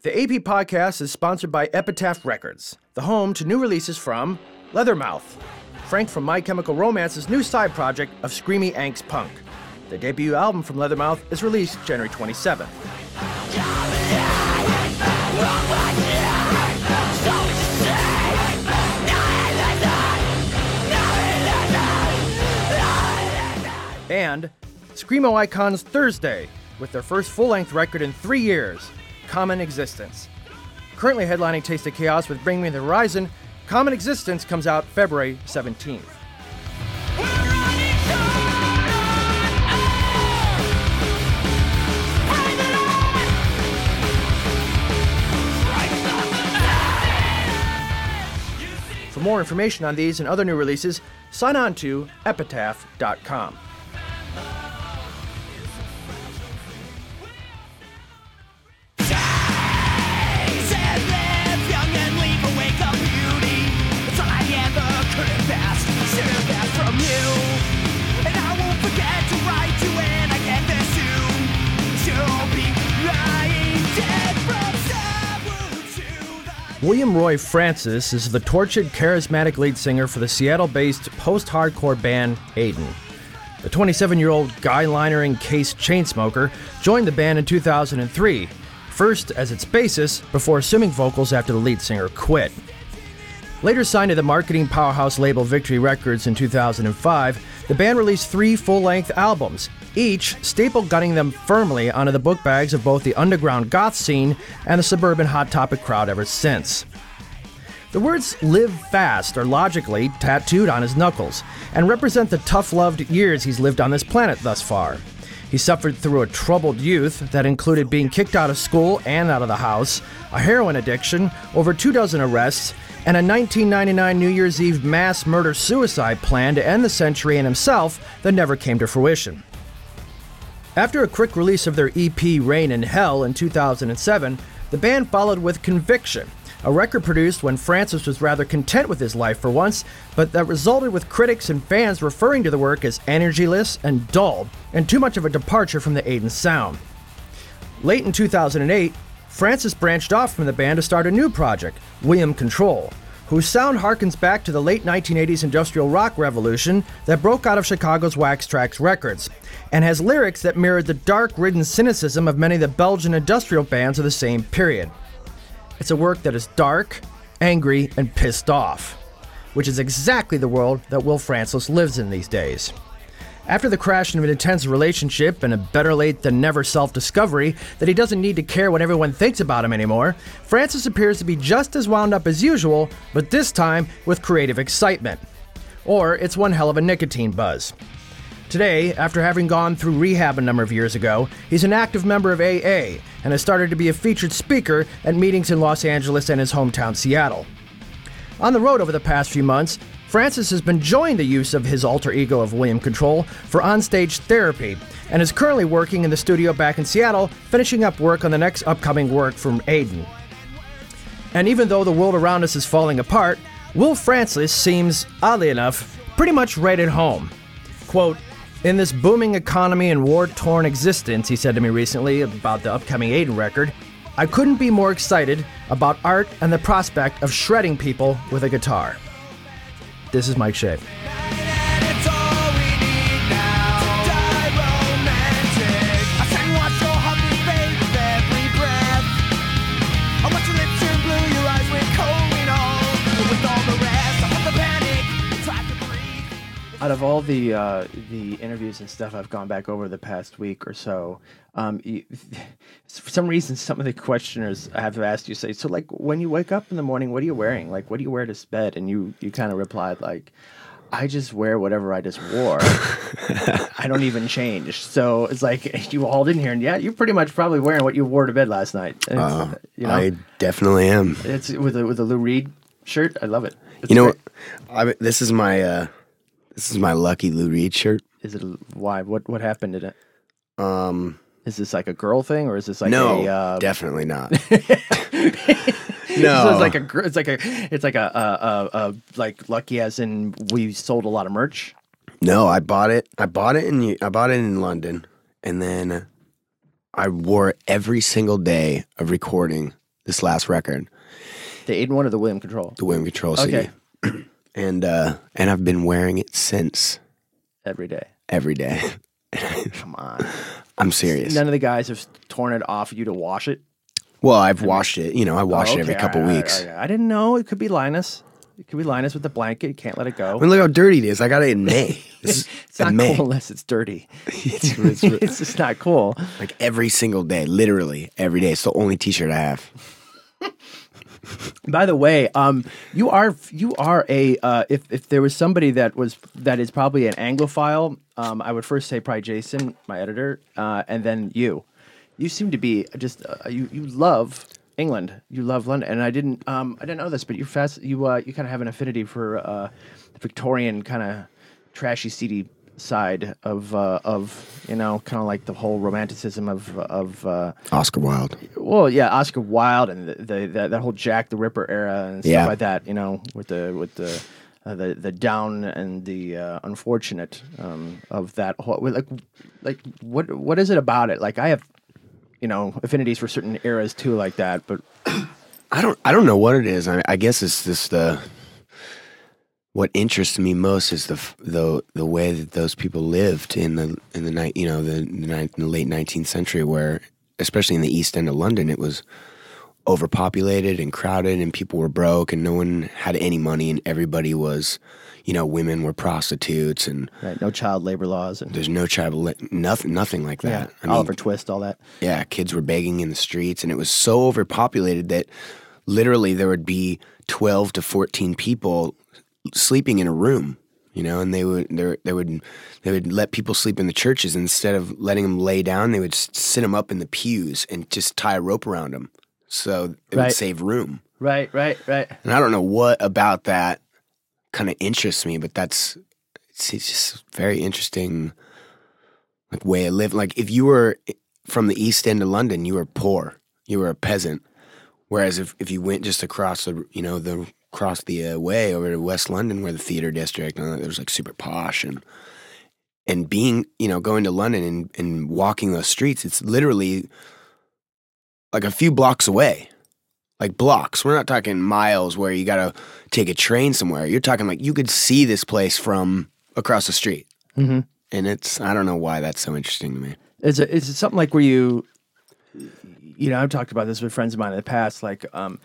The AP podcast is sponsored by Epitaph Records, the home to new releases from Leathermouth, Frank from My Chemical Romance's new side project of screamy angst punk. The debut album from Leathermouth is released January 27th. And Screamo Icons Thursday with their first full length record in three years, Common Existence. Currently headlining Taste of Chaos with Bring Me the Horizon, Common Existence comes out February 17th. For more information on these and other new releases, sign on to epitaph.com. William Roy Francis is the tortured, charismatic lead singer for the Seattle based post hardcore band Aiden. The 27 year old guy liner encased chainsmoker joined the band in 2003, first as its bassist before assuming vocals after the lead singer quit. Later signed to the marketing powerhouse label Victory Records in 2005, the band released three full length albums, each staple gunning them firmly onto the book bags of both the underground goth scene and the suburban Hot Topic crowd ever since. The words live fast are logically tattooed on his knuckles and represent the tough loved years he's lived on this planet thus far. He suffered through a troubled youth that included being kicked out of school and out of the house, a heroin addiction, over two dozen arrests, and a 1999 New Year's Eve mass murder suicide plan to end the century and himself that never came to fruition. After a quick release of their EP Rain in Hell in 2007, the band followed with Conviction, a record produced when Francis was rather content with his life for once, but that resulted with critics and fans referring to the work as energyless and dull, and too much of a departure from the Aiden sound. Late in 2008, Francis branched off from the band to start a new project, William Control, whose sound harkens back to the late 1980s industrial rock revolution that broke out of Chicago's Wax Trax Records, and has lyrics that mirrored the dark ridden cynicism of many of the Belgian industrial bands of the same period. It's a work that is dark, angry, and pissed off, which is exactly the world that Will Francis lives in these days. After the crash of an intense relationship and a better late than never self discovery that he doesn't need to care what everyone thinks about him anymore, Francis appears to be just as wound up as usual, but this time with creative excitement. Or it's one hell of a nicotine buzz. Today, after having gone through rehab a number of years ago, he's an active member of AA and has started to be a featured speaker at meetings in Los Angeles and his hometown Seattle. On the road over the past few months, Francis has been enjoying the use of his alter ego of William Control for onstage therapy and is currently working in the studio back in Seattle, finishing up work on the next upcoming work from Aiden. And even though the world around us is falling apart, Will Francis seems, oddly enough, pretty much right at home. Quote, in this booming economy and war torn existence, he said to me recently about the upcoming Aiden record, I couldn't be more excited about art and the prospect of shredding people with a guitar. This is Mike Shea. Of all the uh, the interviews and stuff I've gone back over the past week or so, um, you, for some reason, some of the questioners I have asked you say, so like when you wake up in the morning, what are you wearing? Like, what do you wear to bed? And you you kind of replied like, I just wear whatever I just wore. I don't even change. So it's like you hauled in here, and yeah, you're pretty much probably wearing what you wore to bed last night. Uh, you know, I definitely am. it's with a with a Lou Reed shirt. I love it. It's You know. I, this is my uh, this is my lucky Lou Reed shirt. Is it why? What what happened to it? Um, Is this like a girl thing, or is this like no, a uh, definitely not. So no, it's like a gr- it's like a it's like a, a, a, a like lucky as in we sold a lot of merch. no. I bought it. I bought it in I bought it in London, and then I wore it every single day of recording this last record, The Aiden one or the William Control? the William Control CD, Okay. and uh, and I've been wearing it since Every day. every day. Come on. I'm serious. None of the guys have torn it off you to wash it. Well, I've washed it. You know, I wash Oh, it every couple right, weeks. right, right. I didn't know it could be Linus. It could be Linus with the blanket. You can't let it go. I mean, look how dirty it is. I got it in May. It's not May. cool unless it's dirty. It's- it's it's just not cool. like every single day, literally every day. It's the only T-shirt I have. By the way, um, you are you are a uh, if if there was somebody that was that is probably an Anglophile, um, I would first say probably Jason, my editor, uh, and then you. You seem to be just uh, you you love England, you love London, and I didn't um, I didn't know this, but you're fast you uh, you kind of have an affinity for uh, Victorian kind of trashy, seedy side of uh, of you know kind of like the whole romanticism of of. Uh, Oscar Wilde. well, yeah, Oscar Wilde and the, the that, that whole Jack the Ripper era and stuff Yeah. like that. You know, with the with the uh, the the down and the uh, unfortunate um, of that whole like like what what is it about it? Like I have you know affinities for certain eras too, like that. But I don't. I don't know what it is. I, I guess it's just the. What interests me most is the the the way that those people lived in the in the night. You know, the, the, the late nineteenth century, where especially in the East End of London, it was overpopulated and crowded, and people were broke, and no one had any money, and everybody was, you know, women were prostitutes, and right, no child labor laws and there's no child, li- nothing, nothing like yeah, that. I mean, Oliver Twist, all that. yeah, kids were begging in the streets, and it was so overpopulated that literally there would be twelve to fourteen people sleeping in a room. You know, and they would they they would they would let people sleep in the churches instead of letting them lay down. They would sit them up in the pews and just tie a rope around them, so it Right. would save room. Right, right, right. And I don't know what about that kind of interests me, but that's it's, it's just very interesting, like way of living. Like if you were eh, from the East End of London, you were poor, you were a peasant. Whereas if, if you went just across the you know the across the uh, way over to West London, where the theater district, and it was like super posh and and being you know going to London and and walking those streets, it's literally like a few blocks away like blocks. We're not talking miles where you got to take a train somewhere. You're talking like you could see this place from across the street. Mhm. And it's, I don't know why that's so interesting to me. Is it is it something like where you, you know, I've talked about this with friends of mine in the past. Like, um,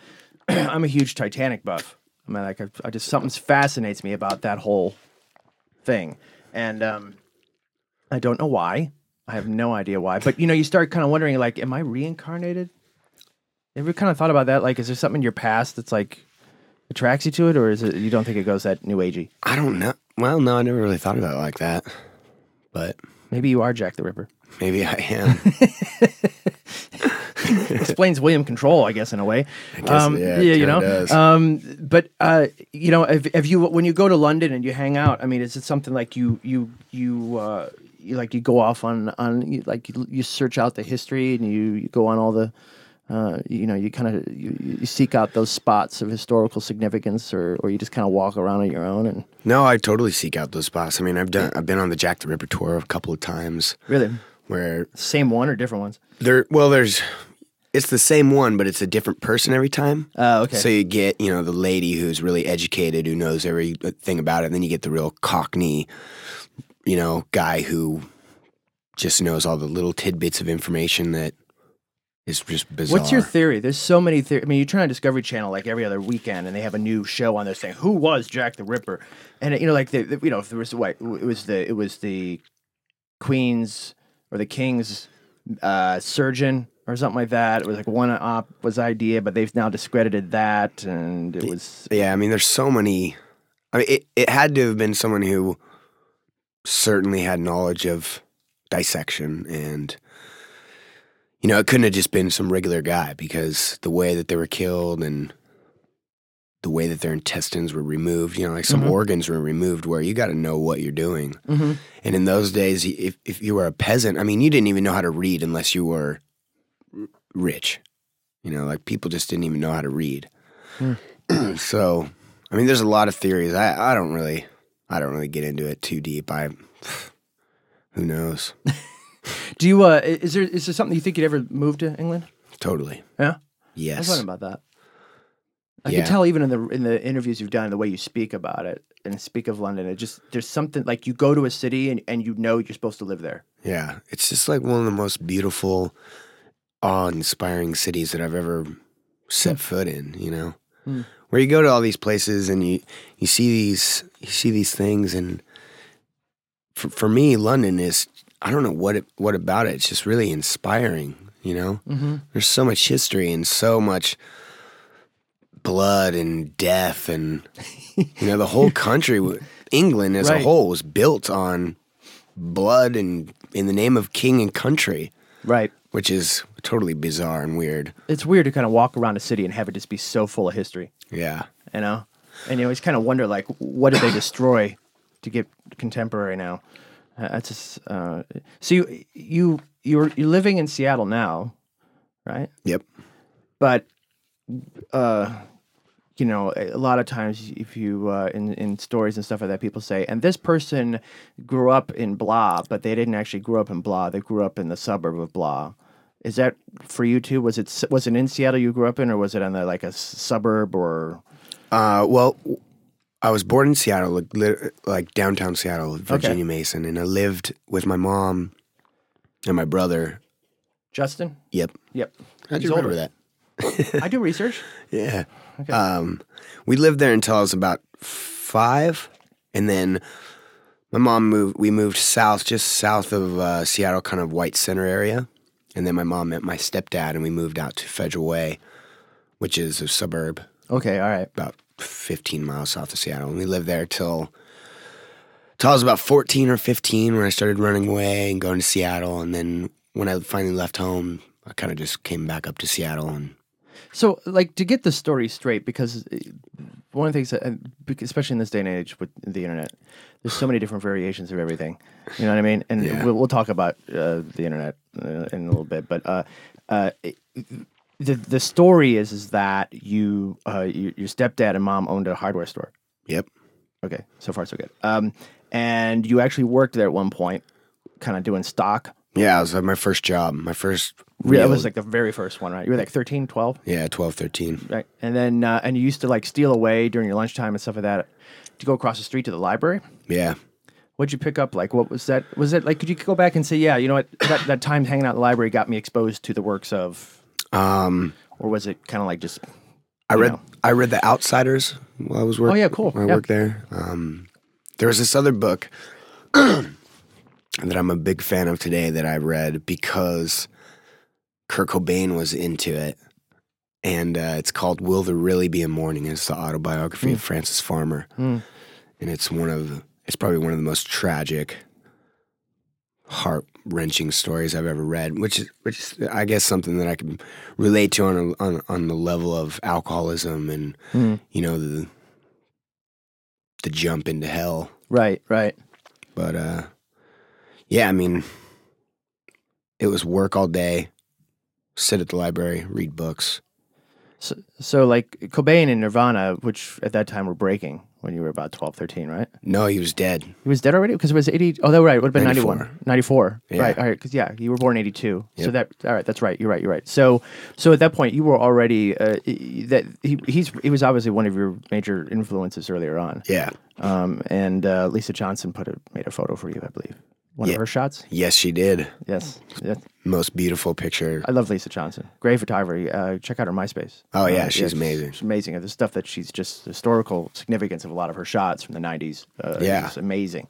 I'm a huge Titanic buff. I mean, like, I, I just something fascinates me about that whole thing, and um, I don't know why. I have no idea why. But you know, you start kind of wondering, like, am I reincarnated? Have you ever kind of thought about that? Like, is there something in your past that's like attracts you to it, or is it you don't think it goes that new agey? I don't know. Well, no, I never really thought about it like that. But Maybe you are Jack the Ripper. Maybe I am. explains William Control, I guess, in a way. guess, yeah, it you know. Um, but uh, you know, if, if you when you go to London and you hang out, I mean, is it something like you you you uh, you like you go off on on you, like you, you search out the history and you, you go on all the. Uh, you know, you kind of you, you seek out those spots of historical significance, or, or you just kind of walk around on your own and no, I totally seek out those spots. I mean, I've done, I've been on the Jack the Ripper tour a couple of times really where same one or different ones. there, well, there's, it's the same one, but it's a different person every time. Uh, okay. So you get, you know, the lady who's really educated, who knows everything about it, and then you get the real cockney, you know, guy who just knows all the little tidbits of information that is just bizarre. What's your theory? There's so many theories. I mean, you turn on Discovery Channel like every other weekend, and they have a new show on there saying who was Jack the Ripper, and you know, like the, the- you know, if there was what it was the it was the Queen's or the King's uh, surgeon or something like that. It was like one op was idea, but they've now discredited that, and it was Yeah, I mean, there's so many. I mean, it, it had to have been someone who certainly had knowledge of dissection and. You know, it couldn't have just been some regular guy because the way that they were killed and the way that their intestines were removed, you know, like some Mhm. organs were removed where you got to know what you're doing. Mhm. And in those days, if, if you were a peasant, I mean, you didn't even know how to read unless you were rich. You know, like people just didn't even know how to read. so, I mean, there's a lot of theories. I, I don't really, I don't really get into it too deep. I, who knows? Do you? Uh, is there is there something you think you'd ever move to England? totally. Yeah. Yes. I was wondering about that. I Yeah. can tell even in the in the interviews you've done, the way you speak about it and speak of London, it just there's something like you go to a city and, and you know you're supposed to live there. Yeah, it's just like one of the most beautiful, awe-inspiring cities that I've ever set foot in. You know, Hmm. where you go to all these places and you you see these you see these things, and for for me, London is I don't know what it what about it. It's just really inspiring. You know, Mm-hmm. there's so much history and so much blood and death and you know the whole country england as Right. a whole was built on blood and in the name of king and country Right. which is totally bizarre and weird It's weird to kind of walk around a city and have it just be so full of history, yeah you know? And you always kind of wonder, like, what did they destroy to get contemporary now? Uh, That's just, uh, so you, you, you're, you're living in Seattle now, right? yep but uh you know a lot of times if you uh in in stories and stuff like that people say and this person grew up in blah but they didn't actually grow up in blah they grew up in the suburb of blah. Is that for you too? Was it was it in seattle you grew up in or was it in the, like a suburb or? Uh, well i was born in seattle like, like downtown seattle virginia mason and i lived with my mom and my brother. Justin? Yep. Yep. How'd He's you remember older. that i do research Yeah. Um, we lived there until I was about five, and then my mom moved. We moved south, just south of uh, Seattle, kind of White Center area, and then my mom met my stepdad, and we moved out to Federal Way, which is a suburb okay all right about 15 miles south of Seattle, and we lived there till till I was about 14 or 15 when I started running away and going to Seattle, and then when I finally left home, I kind of just came back up to Seattle and. So, like, to get the story straight, because uh, one of the things, that, especially in this day and age with the internet, there's so many different variations of everything. You know what I mean? And Yeah. we'll, we'll talk about uh, the internet uh, in a little bit, but uh, uh, it- the the story is is that you, uh, you your stepdad and mom owned a hardware store. Yep. Okay, so far so good. Um, and you actually worked there at one point, kind of doing stock. Yeah, it was like my first job, my first. That real- was like the very first one, right? You were like 13, 12? yeah, 12, 13. Right. And then, uh, and you used to like steal away during your lunchtime and stuff like that to go across the street to the library. Yeah. What'd you pick up? Like, what was that? Was it like, could you go back and say, yeah, you know what, that, that time hanging out in the library got me exposed to the works of, Um, or was it kind of like just, I read know. I read The Outsiders while I was working. Oh, yeah, cool. When I Yeah. worked there. Um, there was this other book that I'm a big fan of today that I read because Kurt Cobain was into it, and uh, it's called "Will There Really Be a Morning?" It's the autobiography of Frances Farmer, Hmm. and it's one of it's probably one of the most tragic, heart wrenching stories I've ever read. Which is which is I guess something that I can relate to on a, on on the level of alcoholism and Hmm. you know the the jump into hell. right, right. But uh yeah, I mean it was work all day, sit at the library, read books. So, so like Cobain and Nirvana, which at that time were breaking when you were about 12, 13, right? No, he was dead. He was dead already because it was 80. Oh, that right. It would have been 91. 94. 94. Yeah. Right. All right. Because, yeah, you were born in 82. So that, all right. That's right. You're right. You're right. So, so at that point, you were already, uh, that he, he's, he was obviously one of your major influences earlier on. Yeah. Um, and uh, Lisa Johnson put a, made a photo for you, I believe. One Yeah. of her shots. Yes, she did. Yes. yes. Most beautiful picture. I love Lisa Johnson. Great photographer. Uh, check out her MySpace. Oh, yeah, Uh, she's amazing. She's amazing. The stuff that she's just historical significance of a lot of her shots from the '90s. Uh, Yeah. is amazing.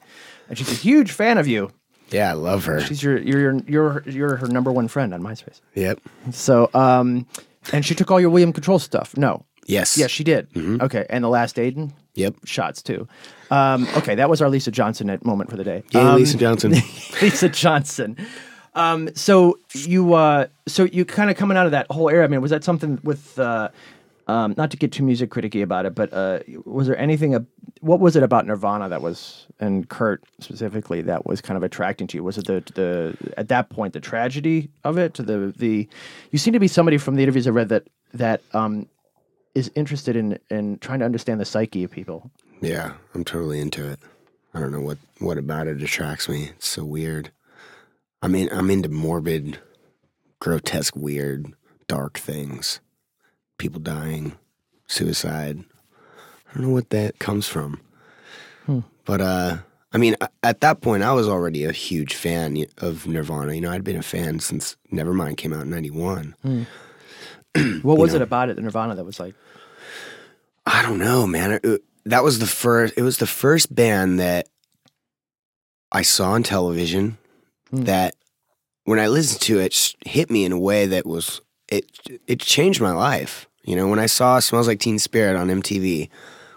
And she's a huge fan of you. Yeah, I love her. She's your you're your you're you're her number one friend on MySpace. Yep. So um, and she took all your William Control stuff. No. Yes. Yes, she did. Mm-hmm. Okay, and the Last Aiden Yep. shots too. Um, okay, that was our Lisa Johnson at moment for the day. Yay, Um, Lisa Johnson. Lisa Johnson. Um, so you, uh, so you kind of coming out of that whole era. I mean, was that something with, uh, um, not to get too music criticky about it, but uh, was there anything? ab what was it about Nirvana that was, and Kurt specifically, that was kind of attracting to you? Was it the the at that point the tragedy of it? The the you seem to be somebody from the interviews I read that that um, is interested in in trying to understand the psyche of people. yeah, I'm totally into it. I don't know what what about it attracts me. It's so weird. I mean, I'm into morbid, grotesque, weird, dark things. people dying, suicide. I don't know what that comes from. But uh, I mean, at that point, I was already a huge fan of Nirvana. You know, I'd been a fan since Nevermind came out in '91. What was it about it, the Nirvana, that was like? I don't know, man. It- it- that was the first. It was the first band that I saw on television Hmm. that, when I listened to it, hit me in a way that was it. It changed my life. You know, when I saw "Smells Like Teen Spirit" on MTV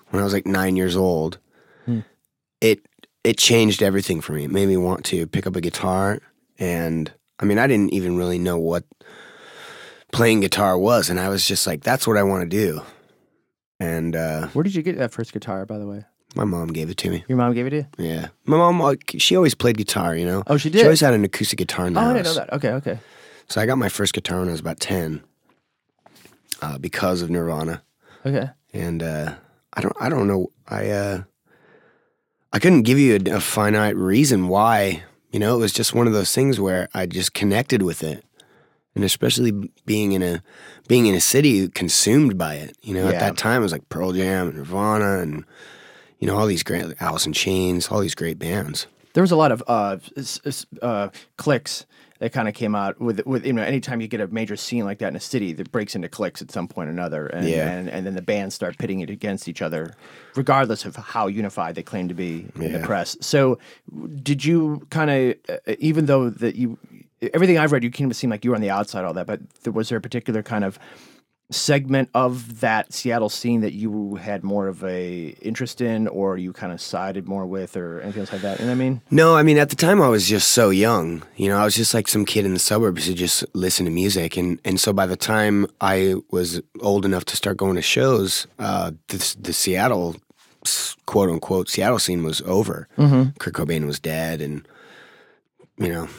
when I was like nine years old, Hmm. it it changed everything for me. It made me want to pick up a guitar, and I mean, I didn't even really know what playing guitar was, and I was just like, "That's what I want to do." And uh, Where did you get that first guitar, by the way? my mom gave it to me. Your mom gave it to you? Yeah, my mom, like, she always played guitar. You know, Oh, she did? she always had an acoustic guitar in the house. oh, I didn't know that. Okay, okay. So I got my first guitar when I was about ten, uh, because of Nirvana, Okay. and uh, I don't, I don't know, I, uh, I couldn't give you a, a finite reason why. You know, it was just one of those things where I just connected with it, and especially being in a being in a city consumed by it. You know, Yeah. at that time it was like Pearl Jam, and Nirvana, and you know all these great Alice in Chains, all these great bands. There was a lot of uh, uh, cliques that kind of came out with with you know anytime you get a major scene like that in a city that breaks into cliques at some point or another and Yeah. and, and then the bands start pitting it against each other regardless of how unified they claim to be in the press so did you kind of uh, even though that you everything I've read you kind of seem like you were on the outside all that but there, was there a particular kind of segment of that Seattle scene that you had more of a interest in or you kind of sided more with or anything else like that you know what I mean No, I mean at the time I was just so young. You know, I was just like some kid in the suburbs who just listened to music, and and so by the time I was old enough to start going to shows, uh, the the Seattle quote unquote Seattle scene was over. Mm-hmm. Kurt Cobain was dead, and you know,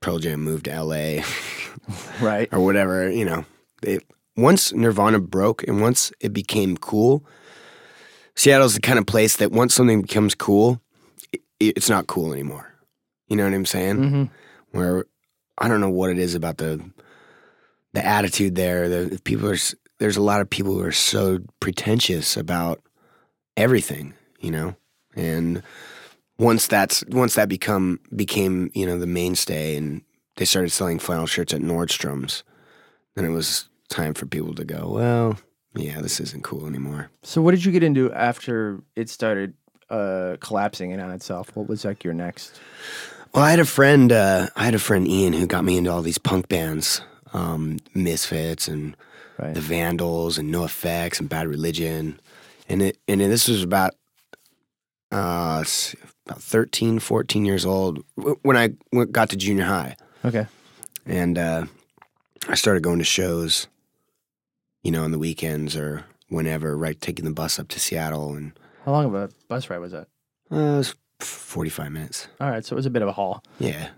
Pearl Jam moved to L.A. right or whatever. You know, it, once Nirvana broke and once it became cool, Seattle's the kind of place that once something becomes cool, it, it's not cool anymore. You know what I'm saying? mm-hmm. Where I don't know what it is about the the attitude there. The people are there's a lot of people who are so pretentious about everything. You know, and once that's once that become became you know the mainstay and they started selling flannel shirts at Nordstrom's, then it was time for people to go. Well, yeah, this isn't cool anymore. So what did you get into after it started uh, collapsing in on itself? What was like your next? Well, I had a friend. Uh, I had a friend Ian who got me into all these punk bands, um, Misfits and Right. the Vandals and NOFX and Bad Religion, and it and this was about uh, about 13, 14 years old when I w- got to junior high, Okay. and uh, I started going to shows, you know, on the weekends or whenever, right, taking the bus up to Seattle, and How long of a bus ride was that? uh, it was forty five minutes. All right, so it was a bit of a haul. Yeah.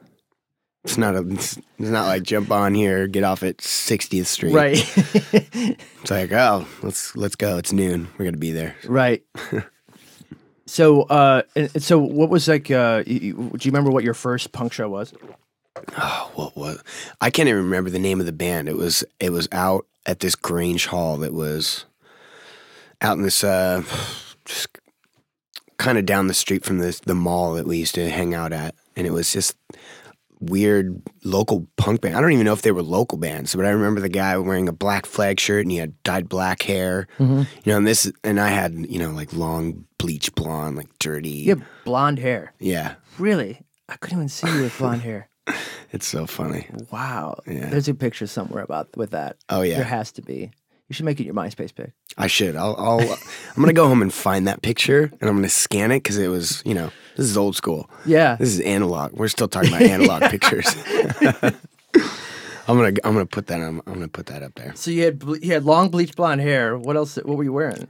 It's not a. It's, it's not like jump on here, get off at 60th Street. Right. It's like, oh, let's let's go. It's noon. We're gonna be there. right. So, uh, so what was like? Uh, you, do you remember what your first punk show was? Oh, what what? I can't even remember the name of the band. It was it was out at this Grange Hall that was out in this uh, just kind of down the street from this the mall that we used to hang out at, and it was just weird local punk band. I don't even know if they were local bands, but I remember the guy wearing a black flag shirt and he had dyed black hair. Mm-hmm. You know, and this and I had you know like long bleach blonde, like dirty. You have blonde hair. Yeah, Really? I couldn't even see you with blonde hair. it's so funny. Wow. Yeah. There's a picture somewhere about with that. Oh yeah. There has to be. You should make it your MySpace pic. I should. I'll. I'll I'm gonna go home and find that picture, and I'm gonna scan it because it was, you know, this is old school. Yeah. This is analog. We're still talking about analog pictures. I'm gonna. I'm gonna put that. On, I'm gonna put that up there. So you had ble- you had long bleached blonde hair. What else? What were you wearing?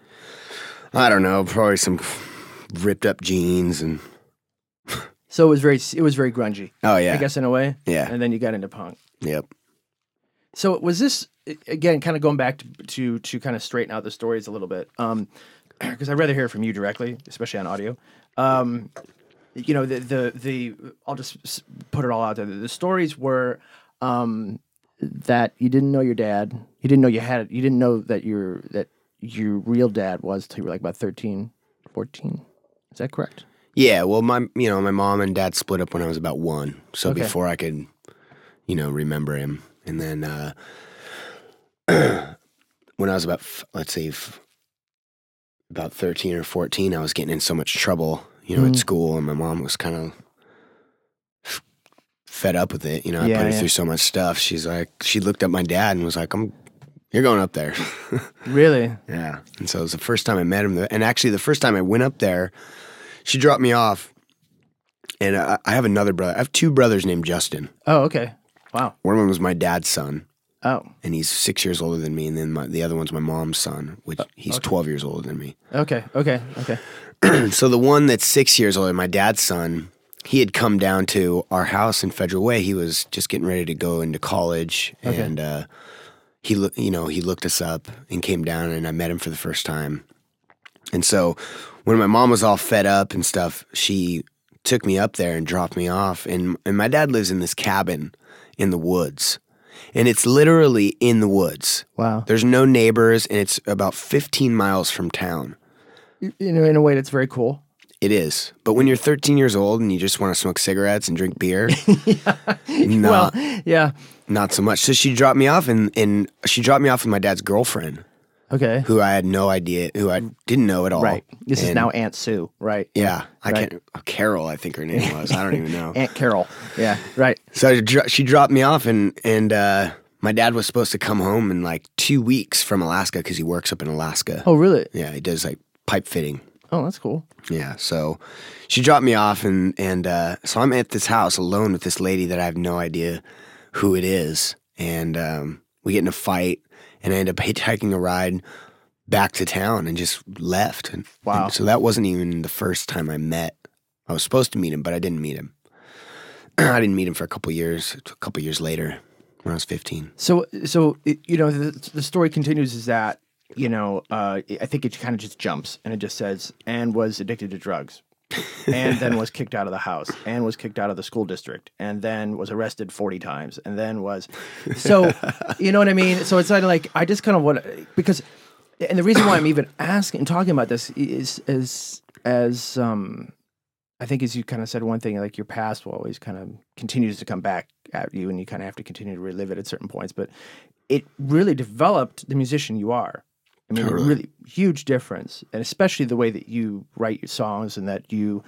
I don't know. Probably some ripped up jeans and. So it was very it was very grungy. Oh yeah. I guess in a way. Yeah. And then you got into punk. Yep. So was this again kind of going back to to, to kind of straighten out the stories a little bit? Um, because I'd rather hear from you directly, especially on audio. Um, you know the the the I'll just put it all out there. The stories were um, that you didn't know your dad. You didn't know you had it. You didn't know that your that your real dad was till you were like about 13, 14. Is that correct? Yeah, well, my you know my mom and dad split up when I was about one, so Okay. before I could, you know, remember him, and then uh, when I was about let's say f- about thirteen or fourteen, I was getting in so much trouble, you know, Mm. at school, and my mom was kind of f- fed up with it. You know, I Yeah, put her yeah. through so much stuff. She's like, she looked at my dad and was like, "I'm, you're going up there." Really? Yeah. And so it was the first time I met him. And actually, the first time I went up there, she dropped me off. And I, I have another brother. I have two brothers named Justin. Oh, okay. Wow. One of them was my dad's son, Oh, and he's six years older than me. And then my, the other one's my mom's son, which he's 12 years older than me. okay, okay, okay. so the one that's six years older, my dad's son, he had come down to our house in Federal Way. He was just getting ready to go into college, Okay. and uh, he, you know, he looked us up and came down, and I met him for the first time. And so when my mom was all fed up and stuff, she took me up there and dropped me off. And and my dad lives in this cabin in the woods, and it's literally in the woods. Wow. There's no neighbors, and it's about 15 miles from town. You know, in a way, that's very cool. It is. But when you're 13 years old and you just want to smoke cigarettes and drink beer, no, Well, yeah. not so much. So she dropped me off and, and she dropped me off with my dad's girlfriend, Okay. who I had no idea, who I didn't know at all. Right. This is now Aunt Sue. Right. Yeah. I Right. can't, Carol, I think her name was. I don't even know. Aunt Carol. Yeah. Right. So she dropped me off, and and uh, my dad was supposed to come home in like two weeks from Alaska because he works up in Alaska. Oh, really? Yeah, he does like pipe fitting. Oh, that's cool. Yeah. So she dropped me off, and and uh, so I'm at this house alone with this lady that I have no idea who it is, and um, we get in a fight, and I ended up hitchhiking a ride back to town and just left. And, Wow. and so that wasn't even the first time I met. I was supposed to meet him, but I didn't meet him. I didn't meet him for a couple years. A couple years later, when I was 15. So, so you know, the, the story continues is that you know, uh, I think it kind of just jumps and it just says, and was addicted to drugs, and then was kicked out of the house, and was kicked out of the school district, and then was arrested forty times, and then was, so, you know what I mean? So it's like I just kind of want because, and the reason why I'm even asking, and talking about this is is as um. I think as you kind of said one thing, like your past will always kind of continues to come back at you, and you kind of have to continue to relive it at certain points. But it really developed the musician you are. I mean, Totally. really huge difference, and especially the way that you write your songs, and that you,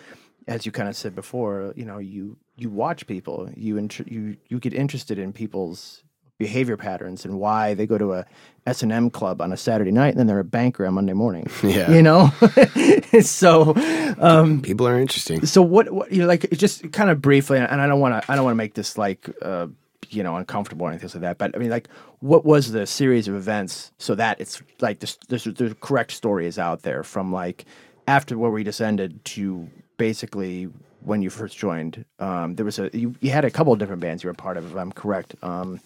as you kind of said before, you know, you you watch people, you you you get interested in people's behavior patterns and why they go to a S and M club on a Saturday night, and then they're a banker on Monday morning. Yeah. You know, so um, People are interesting. so what, what you know, like just kind of briefly, and I don't want to, I don't want to make this like, uh, you know, uncomfortable or anything like that. But I mean, like, what was the series of events so that it's like the the, the correct story is out there from like after where we descended to basically when you first joined. Um, there was a you, you had a couple of different bands you were a part of, if I'm correct. Um,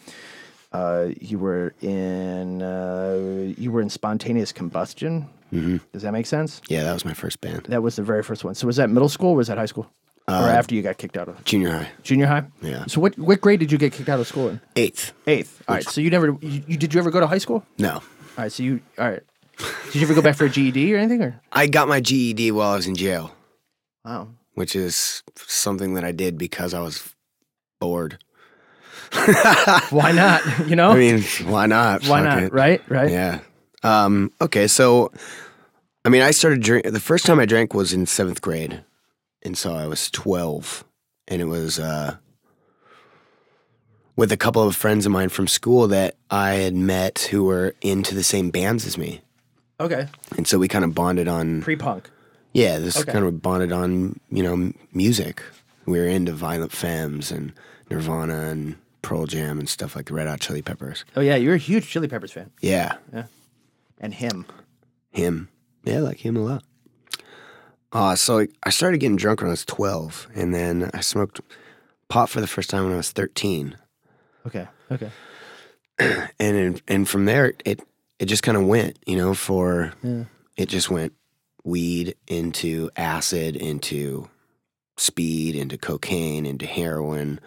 uh, you were in uh, you were in spontaneous combustion. Mm-hmm. Does that make sense? Yeah, that was my first band. That was the very first one. So was that middle school or was that high school? Or after you got kicked out of Junior high. junior high? Yeah. So what what grade did you get kicked out of school in? Eighth. Eighth. All right. So you never you, you did you ever go to high school? No. All right. So you all right. Did you ever go back for a GED or anything or? I got my GED while I was in jail, Wow. which is something that I did because I was bored. Why not? You know. I mean, why not? Why Fuck not? it. Right. Right. Yeah. Um, okay, so I mean, I started drink. The first time I drank was in seventh grade, and so I was twelve, and it was uh, with a couple of friends of mine from school that I had met who were into the same bands as me, Okay. and so we kind of bonded on. Pre punk. Yeah, this Okay. kind of bonded on you know music. We were into Violent Femmes and Nirvana and Pearl Jam and stuff like the Red Hot Chili Peppers. Oh yeah, you're a huge Chili Peppers fan. Yeah. Yeah, And him. him. Yeah, I like him a lot. Uh, so I- started getting drunk when I was 12, and then I smoked pot for the first time when I was 13. Okay. Okay. And in, and from there, it, it just kind of went, you know, for, Yeah. it just went weed into acid, into speed, into cocaine, into heroin,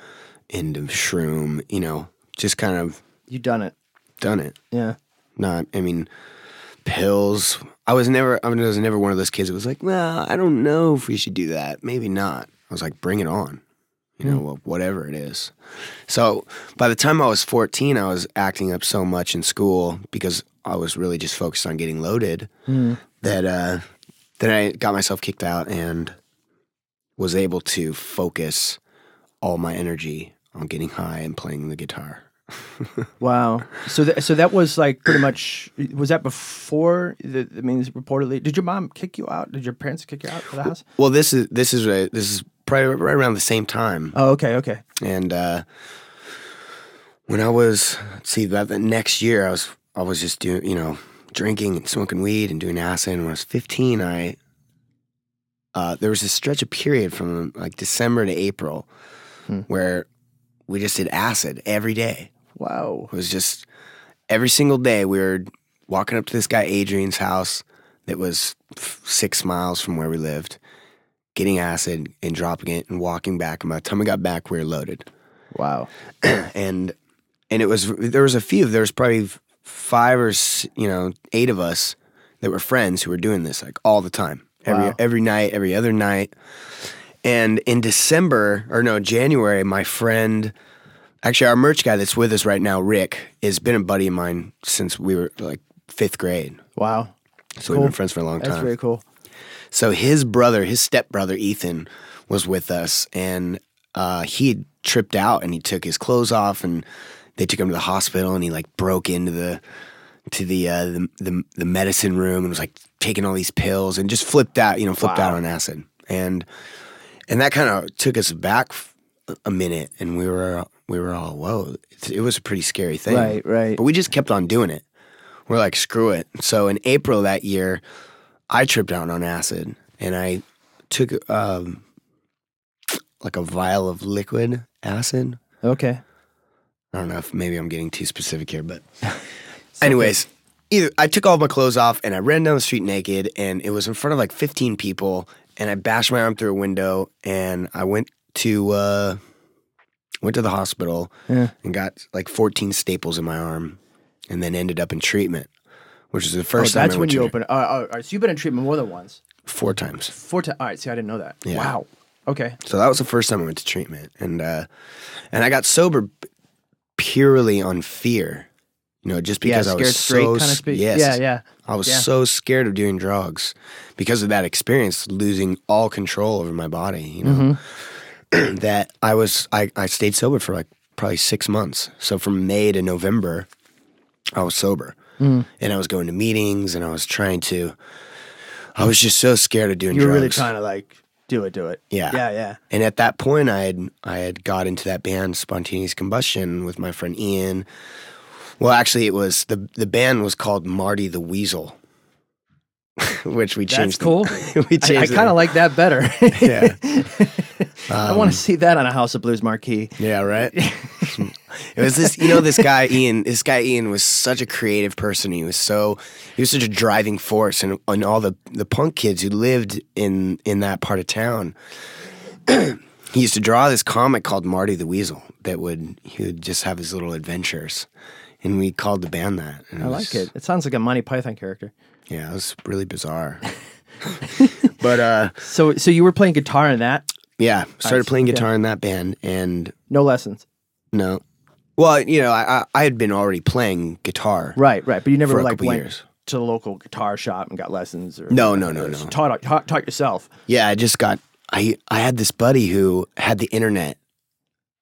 into shroom, you know, just kind of You done it. done it. Yeah. Not, I mean, pills. I was never, I was never one of those kids that was like, well, I don't know if we should do that. Maybe not. I was like, bring it on. You know, well, whatever it is. So by the time I was 14, I was acting up so much in school because I was really just focused on getting loaded that uh, that I got myself kicked out and was able to focus all my energy on getting high and playing the guitar. Wow. So that so that was like pretty much was that before the I mean reportedly did your mom kick you out? Did your parents kick you out of the house? Well, this is this is a, this is probably right around the same time, Oh, okay, okay. and uh, when I was see that the next year, I was I was just doing you know drinking and smoking weed and doing acid. And when I was fifteen, I uh, there was a stretch of period from like December to April where we just did acid every day. Wow. It was just every single day we were walking up to this guy Adrian's house that was f- six miles from where we lived, getting acid and dropping it and walking back. And by the time we got back, we were loaded. Wow. And and it was there was a few. There was probably five or you know eight of us that were friends who were doing this like all the time, every Wow. every night, every other night. And in December or no January, my friend, actually our merch guy that's with us right now, Rick, has been a buddy of mine since we were like fifth grade. Wow. So we've been friends for a long time. That's very cool. So his brother, his stepbrother Ethan, was with us, and uh, he had tripped out, and he took his clothes off, and they took him to the hospital, and he like broke into the to the uh, the, the the medicine room and was like taking all these pills and just flipped out, you know, flipped out on acid, and and that kind of took us back a minute, and we were we were all whoa, it, it was a pretty scary thing, Right, right. But we just kept on doing it. We're like, screw it. So in April that year, I tripped out on acid and I took um, like a vial of liquid acid. Okay. I don't know if maybe I'm getting too specific here, but anyways, either I took all my clothes off and I ran down the street naked and it was in front of like 15 people and I bashed my arm through a window and I went to uh, went to the hospital Yeah. and got like 14 staples in my arm and then ended up in treatment, which is the Oh, first time that's I when you open. Uh, uh, all right. So you've been in treatment more than once. four times. Four times. All right. See, I didn't know that. Yeah. Wow. Okay. So that was the first time I went to treatment, and uh, and I got sober purely on fear. You know, just because yeah. I was so kind of s- speak. yes, Yeah. Yeah. I was yeah. so scared of doing drugs because of that experience, losing all control over my body. You know, Mm-hmm. that I was I, I stayed sober for like probably six months. So from May to November, I was sober, Mm. and I was going to meetings, and I was trying to. I was just so scared of doing You were drugs. really trying to like do it, do it. Yeah. Yeah. Yeah. And at that point, I had I had got into that band, Spontaneous Combustion, with my friend Ian. Well, actually, it was the the band was called Marty the Weasel, which we changed. the- cool. we I, changed. I kind of like that better. Yeah. I want to see that on a House of Blues marquee. Yeah, right. it was this, you know, this guy Ian. This guy Ian was such a creative person. He was so, he was such a driving force, and and all the the punk kids who lived in in that part of town. he used to draw this comic called Marty the Weasel that would he would just have his little adventures, and we called the band that. I like it. It sounds like a Monty Python character. Yeah, it was really bizarre. but uh, So, so you were playing guitar in that? yeah, started Nice. playing Yeah. guitar in that band, and No lessons. no. Well, you know, I, I I had been already playing guitar. Right, right. But you never like went years. to the local guitar shop and got lessons or No, no, no, no. Taught, taught taught yourself. Yeah, I just got I I had this buddy who had the internet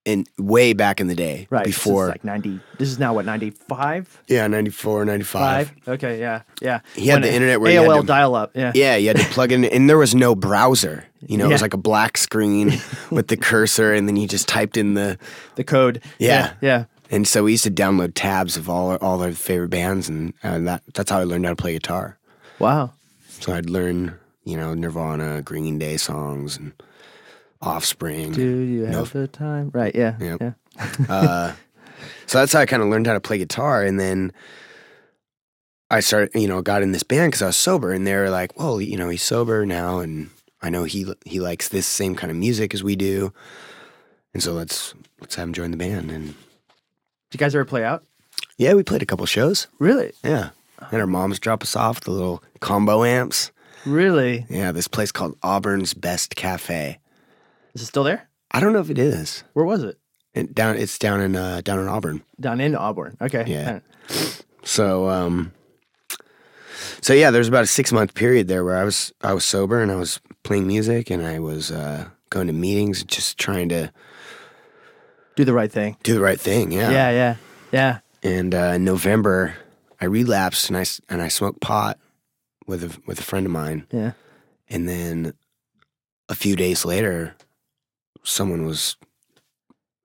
in way back in the day Right. before like ninety. This is now what ninety five. yeah 94 95 Five. Okay. Yeah. Yeah. He had When the internet where you had AOL to- dial up. Yeah. yeah you had to plug in and there was no browser you know it was like a black screen with the cursor and then you just typed in the The code. Yeah. Yeah. and so we used to download tabs of all our, all our favorite bands and uh, that that's how I learned how to play guitar Wow. so I'd learn you know Nirvana Green Day songs and Offspring Do you have No. the time? Right. Yeah. Yep. Yeah. uh, so that's how I kind of learned how to play guitar. And then I started, you know, got in this band because I was sober, and they were like, "Well, you know, he's sober now, and I know he he likes this same kind of music as we do, and so let's let's have him join the band." And Did you guys ever play out? Yeah, we played a couple shows. Really? Yeah. And our moms drop us off the little combo amps. Really? Yeah, this place called Auburn's Best Cafe. Is it still there? I don't know if it is. Where was it? It down it's down in uh, down in Auburn. Down in Auburn. Okay. Yeah. So um so yeah, there's about a 6 month period there where I was I was sober and I was playing music and I was uh going to meetings just trying to Do the right thing. do the right thing. Yeah. Yeah, yeah, yeah. And uh, in November I relapsed and I and I smoked pot with a with a friend of mine Yeah. and then a few days later someone was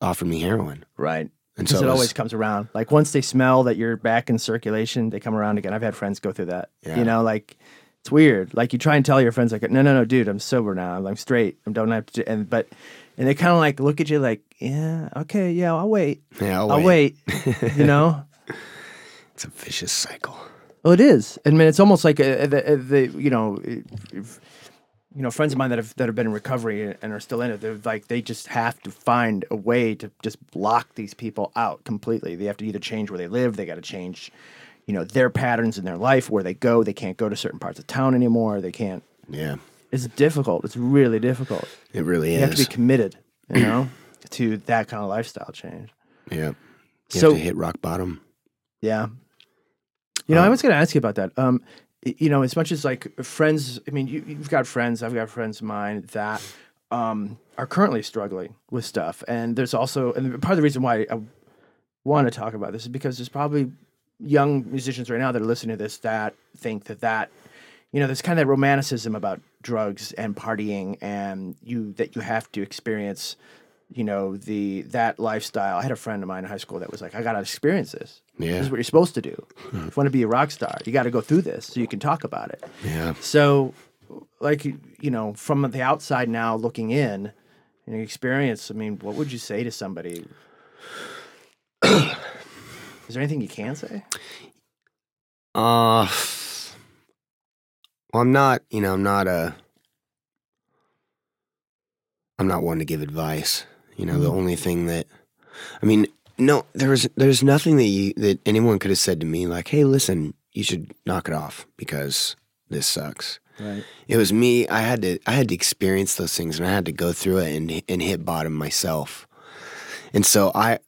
offering me heroin. Right. And so it it was- always comes around. Like once they smell that you're back in circulation, they come around again. I've had friends go through that. Yeah. You know, like it's weird. Like you try and tell your friends, like, no, no, no, dude, I'm sober now. I'm, straight. I'm straight. I don't have to. And but, and they kind of like look at you like, yeah, okay, yeah, I'll wait. yeah, I'll I'll wait. wait. you know. It's a vicious cycle. Well, it is. I mean, it's almost like a, the, uh, the you know, if, you know, friends of mine that have that have been in recovery and are still in it. They're like they just have to find a way to just block these people out completely. They have to either change where they live. They got to change, you know, their patterns in their life where they go. They can't go to certain parts of town anymore. They can't. Yeah, It's difficult. It's really difficult. it really is. You have to be committed, you know, to that kind of lifestyle change. yeah, you So- have to hit rock bottom. Yeah. You know, Um, I was going to ask you about that. Um, you know, as much as like friends, I mean, you, you've got friends, I've got friends of mine that um, are currently struggling with stuff. And there's also, and part of the reason why I want to talk about this is because there's probably young musicians right now that are listening to this that think that that, you know, there's kind of that romanticism about drugs and partying and you, that you have to experience, you know, the, that lifestyle. I had a friend of mine in high school that was like, I got to experience this. This Yeah, is what you're supposed to do. If you want to be a rock star, you got to go through this so you can talk about it. yeah. So, like you know, from the outside now looking in, your experience, I mean, what would you say to somebody? Is there anything you can say? Uh, well, I'm not. You know, I'm not a. I'm not one to give advice. You know, the Mm. only thing that, I mean, no, there's there's nothing that you that anyone could have said to me like, "Hey, listen, you should knock it off because this sucks." Right. It was me. I had to. I had to experience those things, and I had to go through it and and hit bottom myself. And so I,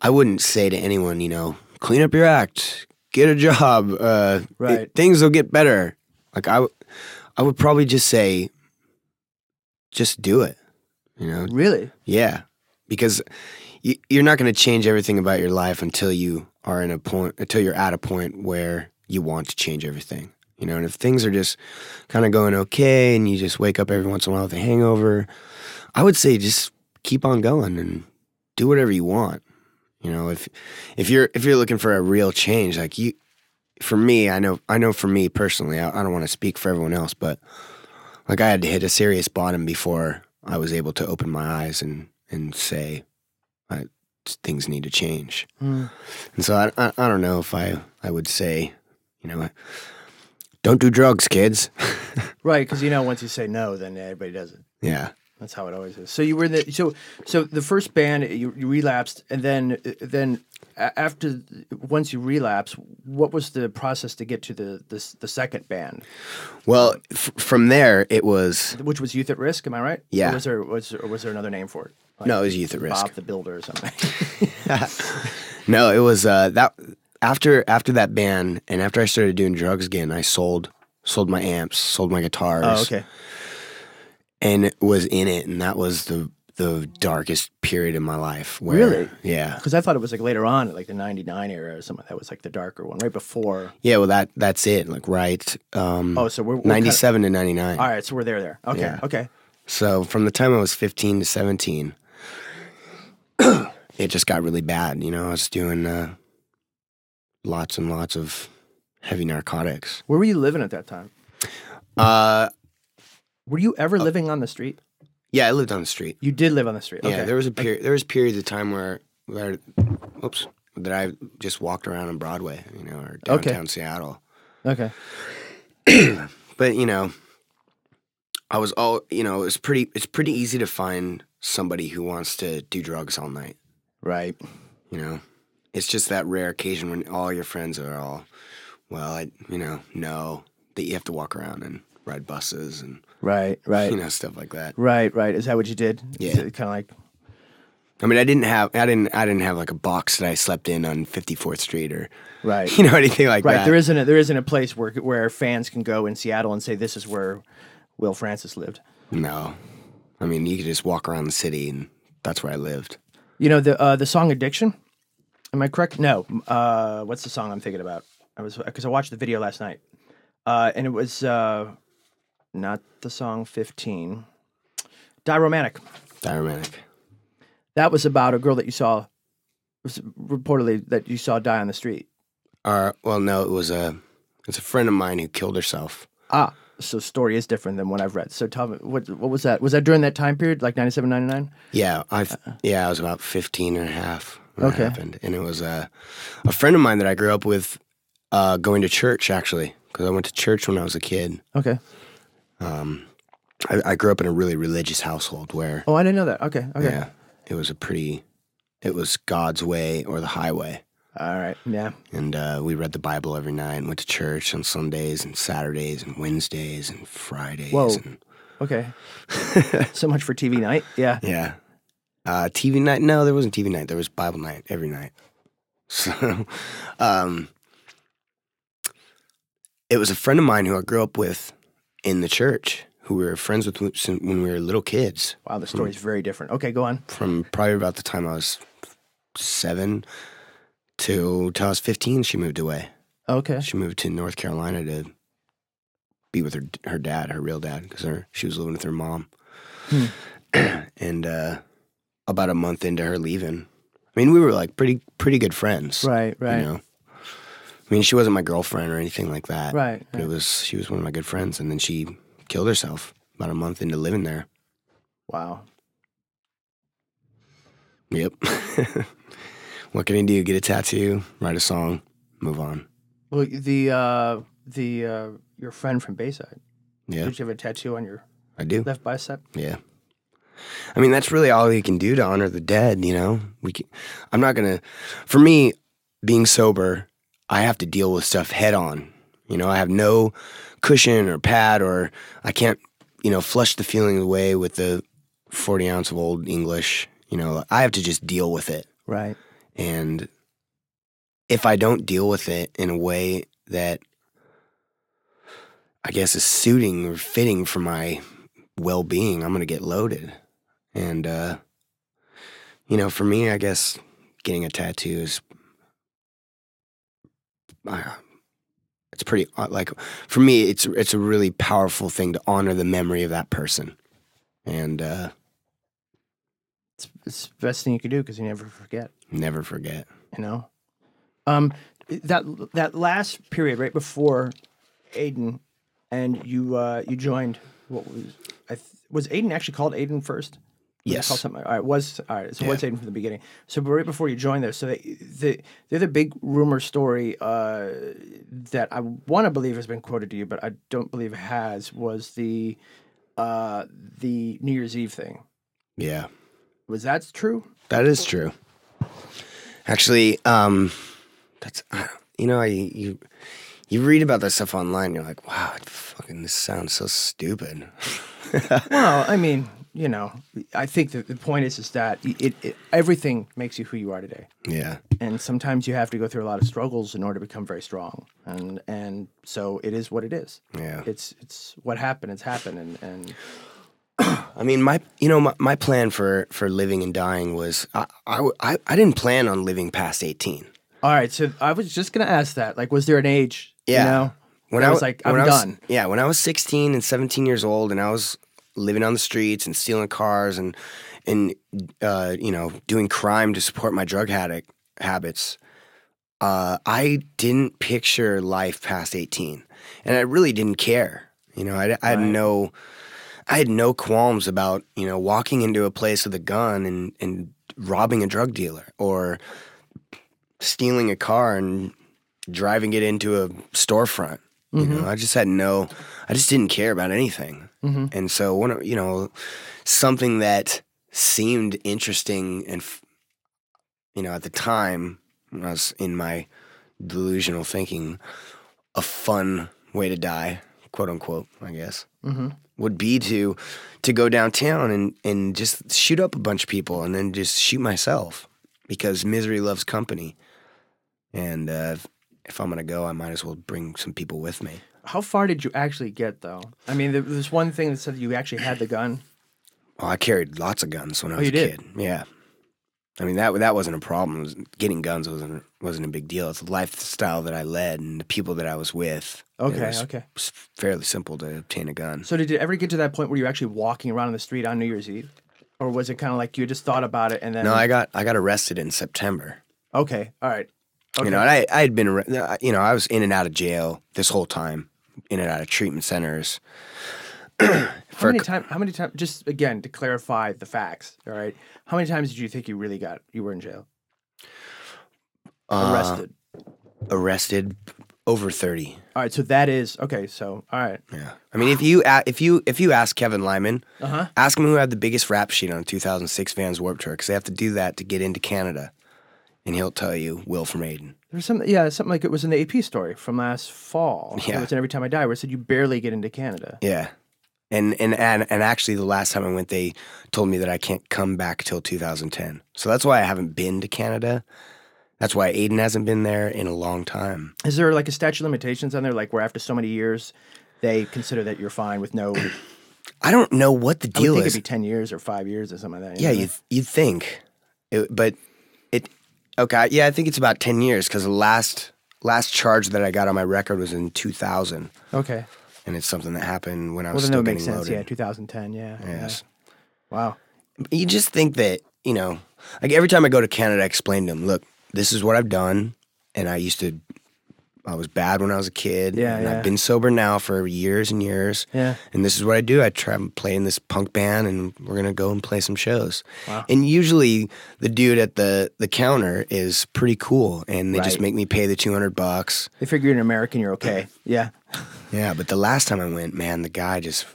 I wouldn't say to anyone, you know, clean up your act, get a job. Uh, it- Right. things will get better. Like I, I would probably just say, just do it. You know, Really? yeah, because you're not going to change everything about your life until you are in a point, until you're at a point where you want to change everything. You know, and if things are just kind of going okay and you just wake up every once in a while with a hangover, I would say just keep on going and do whatever you want. You know, if if you're if you're looking for a real change, like you, for me, I know I know for me personally, I, I don't want to speak for everyone else, but like I had to hit a serious bottom before I was able to open my eyes and and say, I, things need to change. Mm. And so I, I I don't know if I I would say, you know, don't do drugs, kids. Right, because you know, once you say no, then everybody does it. yeah. That's how it always is. So you were in the so so the first band you, you relapsed, and then then after once you relapse, what was the process to get to the the, the second band, Well, f- from there it was which was Youth at Risk? Am I right? Yeah. Or was there was or was there another name for it? Like no, it was youth at risk. Bob the Builder or something. No, it was uh, that after after that ban and after I started doing drugs again, I sold sold my amps, sold my guitars, oh, okay. and was in it, and that was the the darkest period in my life. Where, Really? Yeah, Because I thought it was like later on, like the '99 era or something. That was like the darker one, right before. yeah. Well, that that's it. Like right, um, Oh, so we're, we're ninety seven to ninety nine. All right, so we're there. There. Okay. Yeah. Okay. So from the time I was 15 to 17, it just got really bad. You know, I was doing uh, lots and lots of heavy narcotics. Where were you living at that time? Uh, Were you ever living on the street? yeah, I lived on the street. You did live on the street. Yeah, okay. there was a period. There was periods of time where, where, oops, that I just walked around on Broadway, you know, or Okay. downtown Seattle. Okay. But you know, I was all you know. It's pretty. It's pretty easy to find somebody who wants to do drugs all night. Right. You know, it's just that rare occasion when all your friends are all, well, I, you know, know that you have to walk around and ride buses and Right, right, you know stuff like that. right, right. Is that what you did? Yeah. kind of like I mean, I didn't have, I didn't, I didn't have like a box that I slept in on 54th Street or, right. you know, anything like Right, that. Right. There isn't a, there isn't a place where where fans can go in Seattle and say this is where Wil Francis lived. No, I mean, you could just walk around the city and that's where I lived. You know the uh, the song "Addiction." Am I correct? No. Uh, what's the song I'm thinking about? I was because I watched the video last night, uh, and it was uh, not the song "15." Die Romantic. Die Romantic. That was about a girl that you saw. Was reportedly that you saw die on the street. Uh, well, no, it was a, it's a friend of mine who killed herself. Ah, so story is different than what I've read. So tell me, what what was that? Was that during that time period, like 97, 99? Yeah, I yeah, I was about 15 and a half when Okay. it happened. And it was a a friend of mine that I grew up with uh, going to church actually because I went to church when I was a kid. Okay. I, I grew up in a really religious household where Oh, I didn't know that. Okay. Okay. yeah, it was a pretty it was God's way or the highway. All right. Yeah. And uh, we read the Bible every night and went to church on Sundays and Saturdays and Wednesdays and Fridays. Whoa. And, Okay. so much for TV night. Yeah. yeah. Uh, TV night? No, there wasn't TV night. There was Bible night every night. So, um, it was a friend of mine who I grew up with in the church, who we were friends with when we were little kids. Wow, the story's very different. Okay, go on. From probably about the time I was seven to till I was fifteen, she moved away. Okay. She moved to North Carolina to be with her her dad, her real dad, because her she was living with her mom. Hmm. and uh, about a month into her leaving, I mean, we were like pretty pretty good friends, Right, right. You know, I mean, she wasn't my girlfriend or anything like that, Right, But it was she was one of my good friends, and then she killed herself about a month into living there. Wow. Yep. what can you do? Get a tattoo, write a song, move on. Well, the uh the uh your friend from Bayside. Yeah, Did you have a tattoo on your I do. left bicep? Yeah. I mean, that's really all you can do to honor the dead, you know? We can, I'm not going to, for me, being sober, I have to deal with stuff head on. You know, I have no cushion or pad, or I can't, you know, flush the feeling away with the 40 ounce of old English. You know, I have to just deal with it. Right. And if I don't deal with it in a way that I guess is suiting or fitting for my well being, I'm going to get loaded. And, uh, you know, for me, I guess getting a tattoo is, uh, it's pretty, uh, like, for me, it's, it's a really powerful thing to honor the memory of that person. And, uh, It's, the best thing you could do because you never forget. never forget. You know. Um, that that last period right before Aiden, and you uh you joined. What was I th- was Aiden actually called Aiden first? Was it Yes. Called something. All right. Was all right. So Yeah. what's Aiden from the beginning? So right before you joined there, so they, the the other big rumor story uh, that I want to believe has been quoted to you, but I don't believe it has was the uh, the New Year's Eve thing. Yeah. Was that true? That is true. Actually, um, that's you know, I you you read about that stuff online. You're like, wow, it fucking this sounds so stupid. Well, I mean, you know, I think that the point is is that it, it everything makes you who you are today, yeah, and sometimes you have to go through a lot of struggles in order to become very strong, and and so it is what it is. yeah. It's it's what happened. It's happened, and and I mean, my you know my, my plan for for living and dying was I I I didn't plan on living past eighteen. all right. So I was just gonna ask that. Like, was there an age? Yeah. You know, When I was like, I'm was- done. yeah, when I was 16 and 17 years old, and I was living on the streets and stealing cars and and uh, you know doing crime to support my drug addict habits, uh, I didn't picture life past 18, and I really didn't care. You know, I, I had Right. no, I had no qualms about you know walking into a place with a gun and and robbing a drug dealer or stealing a car and driving it into a storefront. You know, I just had no, I just didn't care about anything. Mhm. And so, one, of- you know, something that seemed interesting and, you know, at the time when I was in my delusional thinking, a fun way to die, quote unquote, I guess, mm-hmm. Would be to to go downtown and and just shoot up a bunch of people and then just shoot myself because misery loves company, and uh, if, if I'm gonna go, I might as well bring some people with me. How far did you actually get, though? I mean, there was one thing that said you actually had the gun. Oh, I carried lots of guns when I was you a did? kid. Yeah. I mean that that wasn't a problem. Was- Getting guns wasn't wasn't a big deal. It's the lifestyle that I led and the people that I was with. It Okay, was okay. s- fairly simple to obtain a gun. So did it ever get to that point where you were actually walking around on the street on New Year's Eve, or was it kind of like you just thought about it and then? No, I got I got arrested in September. Okay, all right. Okay. You know, and I I had been you know I was in and out of jail this whole time, in and out of treatment centers. How many times? How many times? Just again to clarify the facts. All right. How many times did you think you really got you were in jail? uh, Arrested. arrested over thirty. all right. So that is okay. So all right. Yeah, I mean, if you if you if you ask Kevin Lyman, Uh huh. ask him who had the biggest rap sheet on 2006 Vans Warped Tour because they have to do that to get into Canada, and he'll tell you Wil from Aiden. There's some yeah something like it was in the AP story from last fall. Yeah. It was in Every Time I Die where it said you barely get into Canada. Yeah, and and and and actually, the last time I went, they told me that I can't come back till 2010. So that's why I haven't been to Canada. That's why Aiden hasn't been there in a long time. Is there like a statute of limitations on there, like where after so many years, they consider that you're fine with no? I I don't know what the deal think is. it'd be ten years or five years or something like that. Yeah, you know? you you'd think, it, but it okay. Yeah, I think it's about ten years because the last last charge that I got on my record was in two thousand, okay. And it's something that happened when I Well, was then still that getting sense. loaded. Yeah, 2010. Yeah. yeah. Yes. Wow. You just think that you know, like every time I go to Canada, I explain to them, look, this is what I've done, and I used to. I was bad when I was a kid. Yeah, and yeah. I've been sober now for years and years. Yeah. And this is what I do. I try and play in this punk band, and we're gonna go and play some shows. Wow. And usually, the dude at the the counter is pretty cool, and they just make me pay the two hundred bucks. They figure you're an American, you're okay. Yeah. Yeah, but the last time I went, man, the guy just.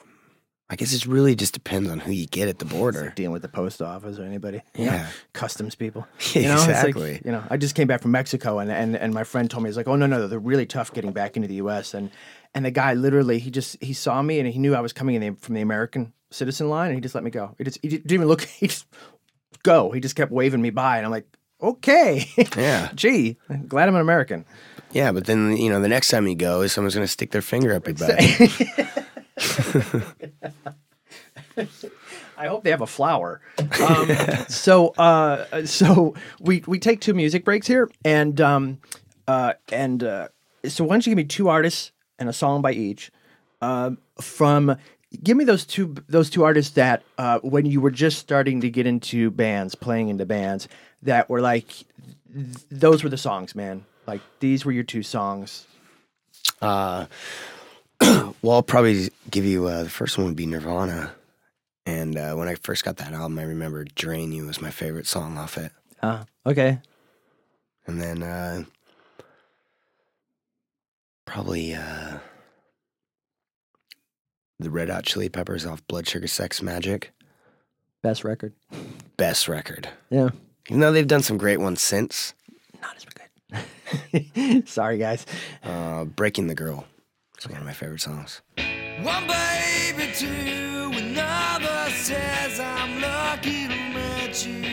I guess it really just depends on who you get at the border. Dealing with the post office or anybody. you know, Yeah. customs people. You know, It's like, exactly. you know, I just came back from Mexico and, and, and my friend told me, he's like, oh, no, no, they're really tough getting back into the U.S. And and the guy literally, he just, he saw me and he knew I was coming in the, from the American citizen line and he just let me go. He just, he didn't even look, he just go. He just kept waving me by and I'm like, okay. Yeah. Gee, glad I'm an American. Yeah, but then you know the next time you go, is someone's gonna stick their finger up your butt. I hope they have a flower. Um, so, uh, so we we take two music breaks here, and um, uh, and uh, so why don't you give me two artists and a song by each um, from. Give me those two those two artists that uh, when you were just starting to get into bands, playing into bands, that were like th- those were the songs, man. Like these were your two songs. Uh, well, I'll probably give you uh, the first one would be Nirvana, and uh, when I first got that album, I remember "Drain You" was my favorite song off it, Uh, okay. and then uh, probably uh, the Red Hot Chili Peppers off "Blood Sugar Sex Magik." Best record. Best record, Yeah. even though they've done some great ones since. Not as good. Sorry, guys. Uh, "Breaking the Girl" is one of my favorite songs. One baby to another says I'm lucky to meet you.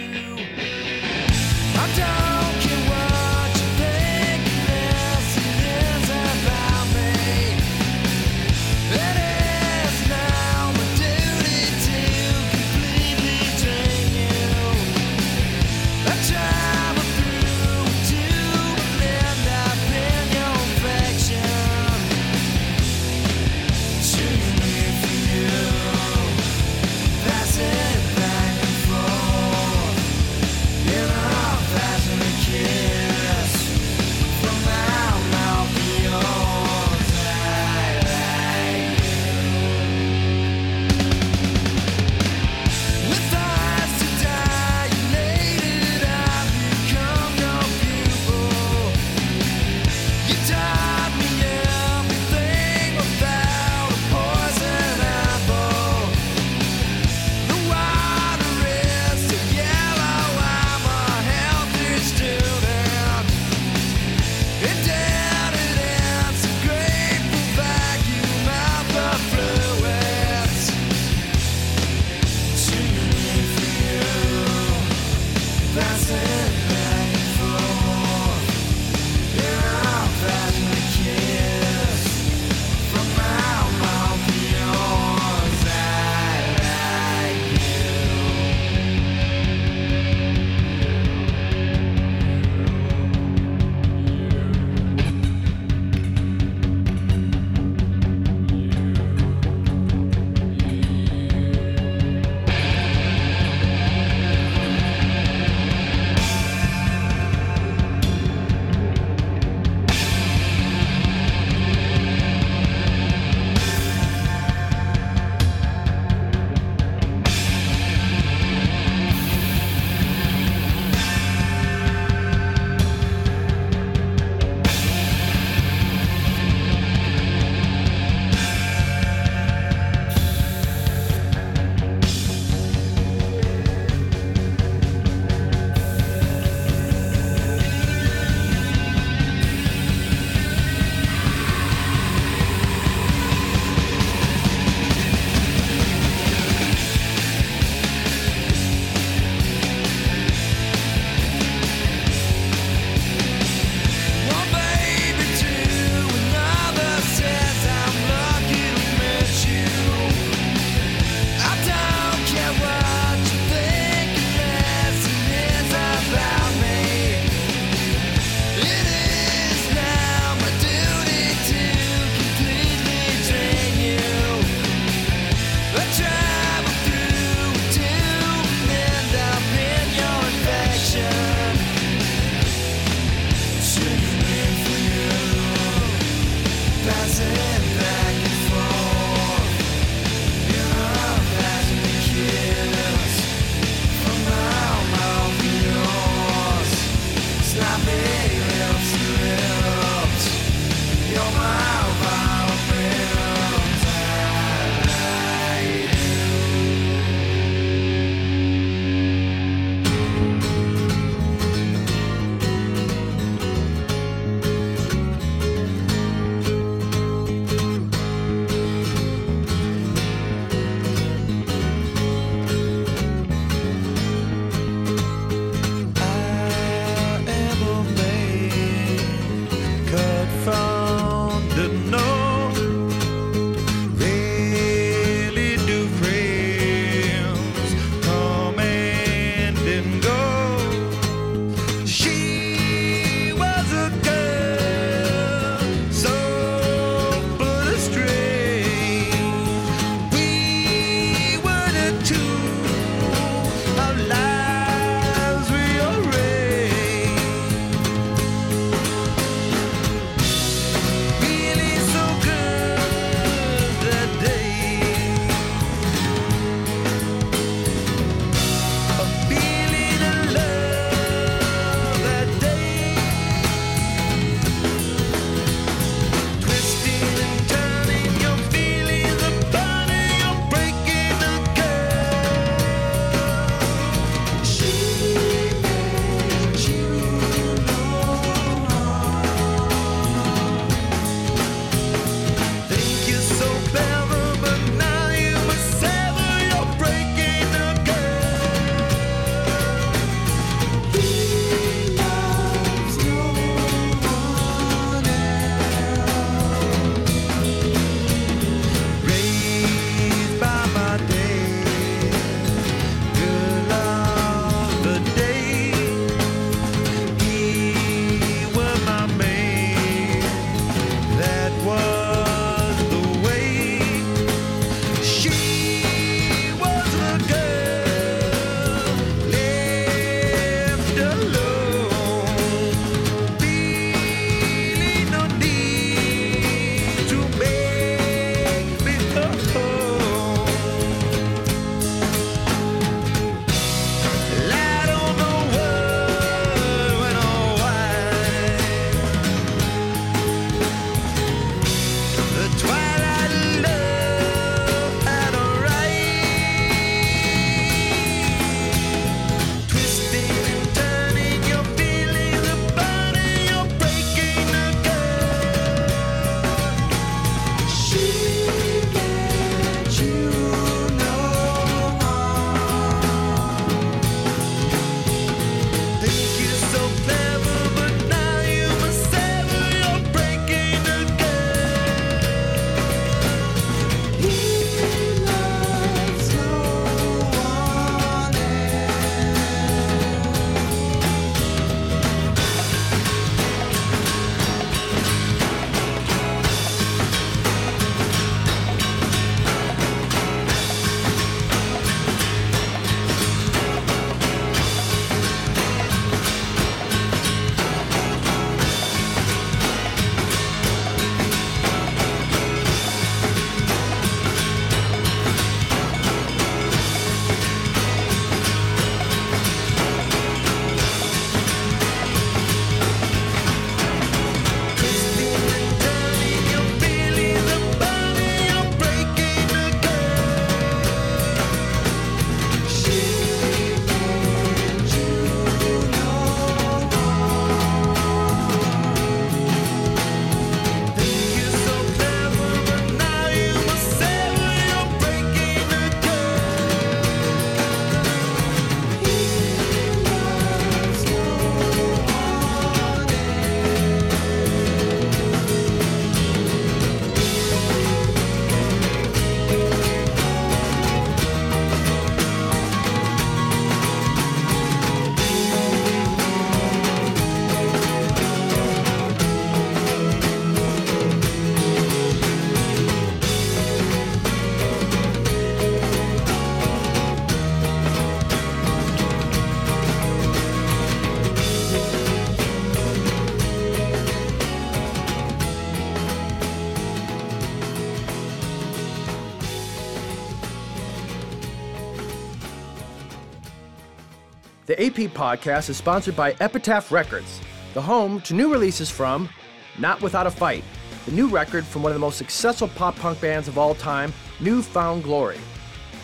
AP podcast is sponsored by Epitaph Records, the home to new releases from Not Without a Fight, the new record from one of the most successful pop punk bands of all time, New Found Glory.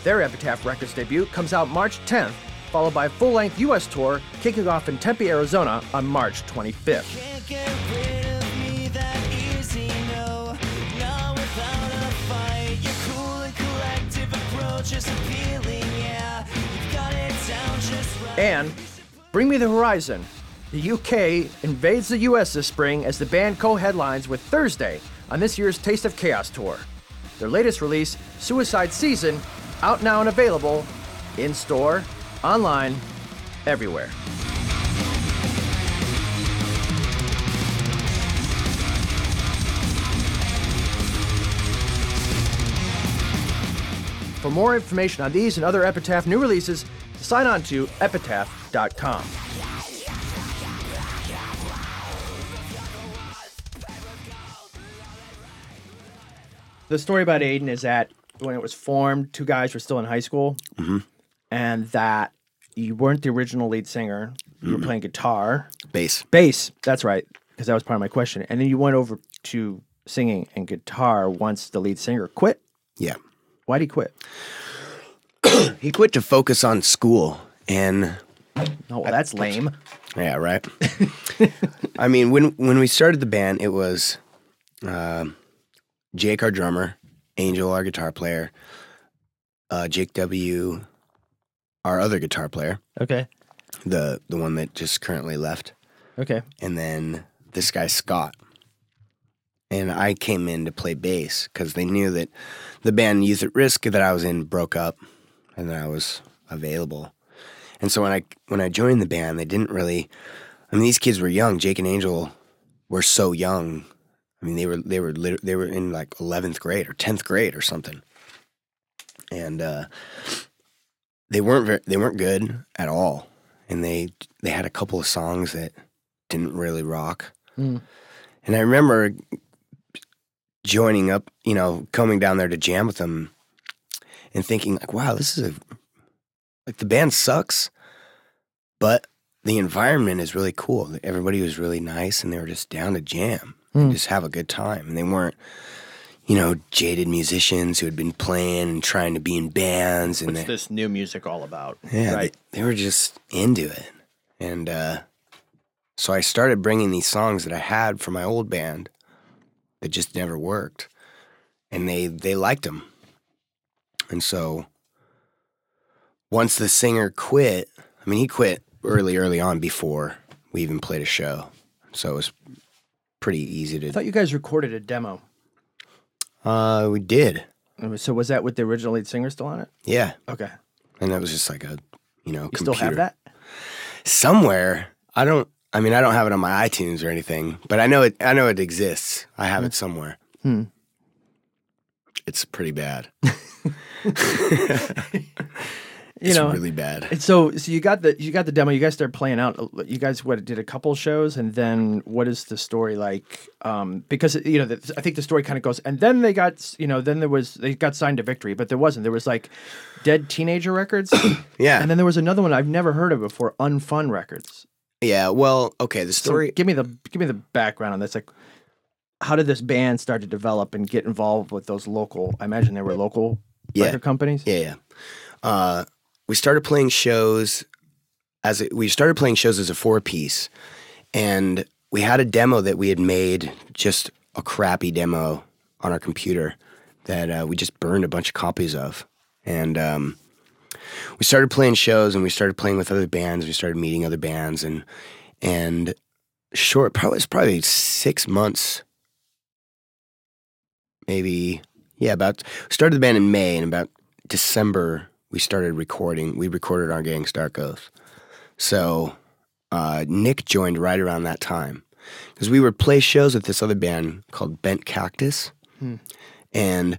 Their Epitaph Records debut comes out March 10th, followed by a full length US tour kicking off in Tempe, Arizona on March 25th. And Bring Me the Horizon. The UK invades the US this spring as the band co headlines with Thursday on this year's Taste of Chaos tour. Their latest release, Suicide Season, out now and available in store, online, everywhere. For more information on these and other Epitaph new releases, sign on to epitaph.com. The story about Aiden is that when it was formed, two guys were still in high school, mm-hmm. and that you weren't the original lead singer. You were playing guitar, Bass. bass. That's right, because that was part of my question. And then you went over to singing and guitar once the lead singer quit. Yeah. Why'd he quit? He quit to focus on school and Oh, well, that's lame. Yeah, right. I mean, when when we started the band, it was um Jake, our drummer, Angel, our guitar player, uh, Jake W, our other guitar player, Okay. the the one that just currently left, Okay. and then this guy Scott. And I came in to play bass because they knew that the band Youth at Risk that I was in broke up, and that I was available. And so when I when I joined the band, they didn't really. I mean, these kids were young. Jake and Angel were so young. I mean, they were they were lit- they were in like eleventh grade or tenth grade or something, and uh, they weren't very, they weren't good at all. And they they had a couple of songs that didn't really rock. Mm. And I remember joining up, you know, coming down there to jam with them, and thinking like, wow, this is a like the band sucks, but the environment is really cool. Everybody was really nice and they were just down to jam and Hmm. just have a good time. And they weren't, you know, jaded musicians who had been playing and trying to be in bands and What's they, this new music all about? yeah, Right. they, they were just into it. And uh, so I started bringing these songs that I had from my old band that just never worked. And they, they liked them. And so once the singer quit, I mean, he quit early, early on before we even played a show. So it was pretty easy to. I thought you guys recorded a demo. Uh, we did. So was that with the original lead singer still on it? Yeah. Okay. And that was just like a, you know, You still have that? somewhere. I don't. I mean, I don't have it on my iTunes or anything, but I know it. I know it exists. I have it somewhere. Hmm. It's pretty bad. You it's know, really bad. And so, so you got the you got the demo. You guys started playing out. You guys what did a couple shows, and then what is the story like? Um, because you know, the, I think the story kind of goes, and then they got you know, then there was they got signed to Victory, but there wasn't. There was like Dead Teenager Records, Yeah. and then there was another one I've never heard of before, Unfun Records. yeah. Well, okay. The So story. give me the give me the background on this. Like, how did this band start to develop and get involved with those local? I imagine they were local Yeah. record companies. Yeah, yeah. Uh, we started playing shows as a, we started playing shows as a four piece, and we had a demo that we had made, just a crappy demo on our computer that uh, we just burned a bunch of copies of, and um, we started playing shows and we started playing with other bands. We started meeting other bands and and short, probably it's probably six months, maybe yeah. About started the band in May and about December we started recording. We recorded our Gangs Dark Oath. So uh, Nick joined right around that time because we would play shows with this other band called Bent Cactus, and